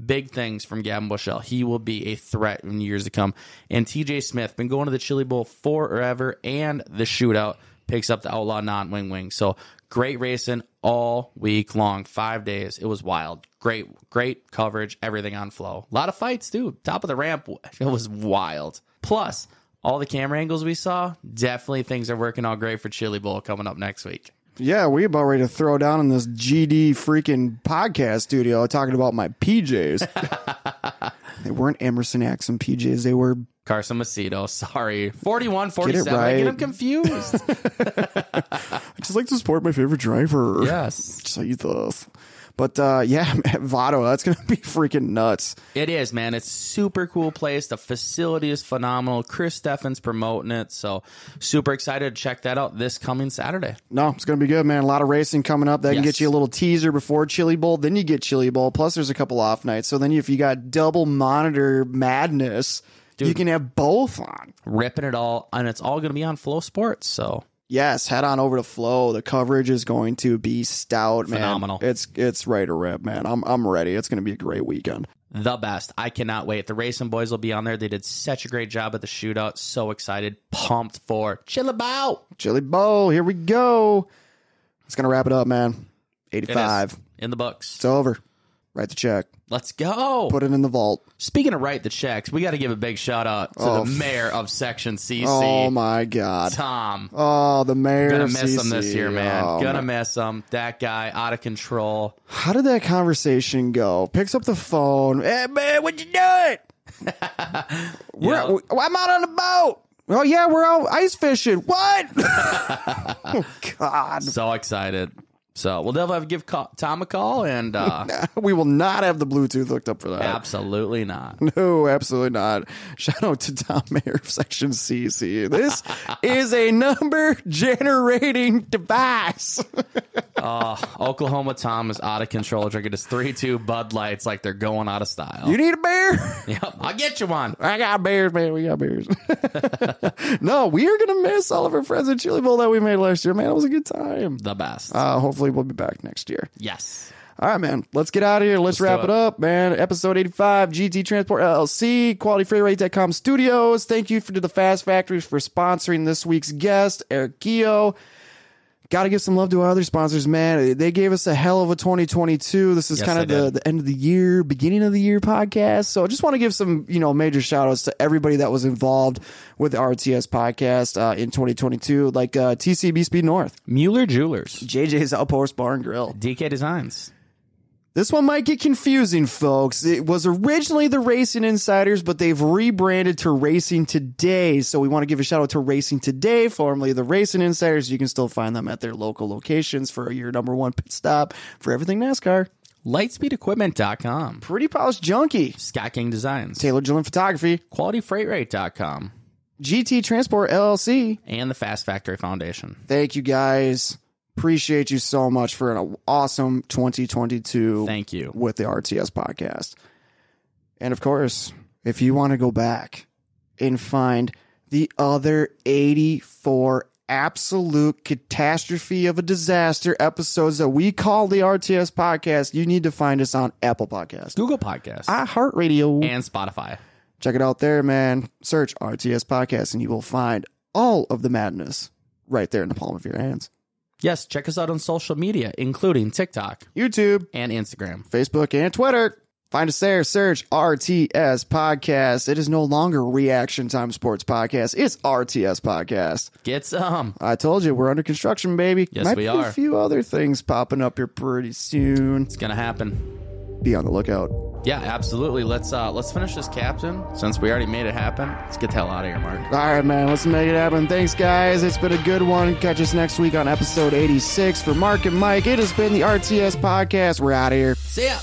Big things from Gavan Boschele. He will be a threat in years to come. And TJ Smith, been going to the Chili Bowl forever and the shootout, picks up the outlaw non wing wing. So great racing all week long, five days. It was wild. Great, great coverage, everything on Flo. A lot of fights too. Top of the ramp, it was wild. Plus, all the camera angles we saw, definitely things are working out great for Chili Bowl coming up next week. Yeah, we about ready to throw down in this GD freaking podcast studio talking about my PJs. they weren't Emerson Axsom PJs. They were Carson Macedo, sorry. 41, 47. I right. get him confused. I just like to support my favorite driver. yes. Jesus. But uh, yeah, Vado, that's gonna be freaking nuts. It is, man. It's super cool place. The facility is phenomenal. Chris Steffens promoting it. So super excited to check that out this coming Saturday. No, it's gonna be good, man. A lot of racing coming up. That can get you a little teaser before Chili Bowl. Then you get Chili Bowl. Plus, there's a couple off nights. So then, if you got double monitor madness, you can have both on. Ripping it all. And it's all going to be on FloSports. So Yes, head on over to Flo. The coverage is going to be stout, man. Phenomenal. It's it's ready to rip, man. I'm I'm ready. It's gonna be a great weekend. the best. I cannot wait. The racing boys will be on there. They did such a great job at the shootout. So excited. Pumped for Chillabout. Chili Bowl, here we go. It's gonna wrap it up, man. It is 85. in the books. It's over. Write the check. Let's go. Put it in the vault. Speaking of write the checks, we got to give a big shout out to Oh. the mayor of Section CC, Oh my god. Tom. Oh, the mayor. Gonna of miss him this CC. year, man. Oh, Gonna miss him. That guy out of control. How did that conversation go? Picks up the phone. Hey man, what you doing? we're, know- I'm out on the boat. Oh yeah, we're out ice fishing. What? oh God. So excited. So we'll definitely have to give ca- Tom a call, and uh, We will not have the Bluetooth hooked up for that. absolutely not. No, absolutely not. Shout out to Tom Mayor of Section CC. This is a number generating device. Oklahoma Tom is out of control, drinking his three two Bud Lights like they're going out of style. You need a beer? yep, I'll get you one. I got beers, man. We got beers. no, we are gonna miss all of our friends at Chili Bowl that we made last year, man. It was a good time. The best. Uh, hopefully, we'll be back next year. yes. All right, man. Let's get out of here. Let's, wrap do it up, man. Episode 85, GT Transport LLC, QualityFreightRate.com Studios. Thank you for to the Fast Factories for sponsoring this week's guest, Eric Gio. Got to give some love to our other sponsors, man. They gave us a hell of a 2022. This is Yes, kind of the, the end of the year, beginning of the year podcast. So I just want to give some, you know, major shout outs to everybody that was involved with the RTS podcast uh, in 2022, like uh, TCB Speed North, Mueller Jewelers. JJ's Outpost Bar and Grill. DK Designs. This one might get confusing, folks. It was originally the Racing Insiders, but they've rebranded to Racing Today. So we want to give a shout out to Racing Today, formerly the Racing Insiders. You can still find them at their local locations for your number one pit stop for everything NASCAR. Lightspeedequipment.com. Pretty polished junkie. Scott King Designs. Taylor Gillen Photography. QualityFreightRate.com. GT Transport LLC. And the Fast Factory Foundation. Thank you guys. Appreciate you so much for an awesome 2022. Thank you. with the RTS podcast. And of course, if you want to go back and find the other 84 absolute catastrophe of a disaster episodes that we call the RTS podcast, you need to find us on Apple Podcasts, Google Podcasts. iHeartRadio. and Spotify. Check it out there, man. Search RTS podcast and you will find all of the madness right there in the palm of your hands. Yes, check us out on social media, including TikTok YouTube, and Instagram. Facebook, and Twitter. Find us there. Search RTS Podcast. It is no longer Reaction Time Sports Podcast. It's RTS Podcast. Get some. I told you we're under construction, baby. Yes, Might we be are. A few other things popping up here pretty soon. It's gonna happen. Be on the lookout. Yeah, absolutely. Let's uh let's finish this captain since we already made it happen. Let's get the hell out of here, Mark. All right, man. Let's make it happen. Thanks, guys. It's been a good one. Catch us next week on episode 86 for Mark and Mike. It has been the RTS Podcast. We're out of here. See ya.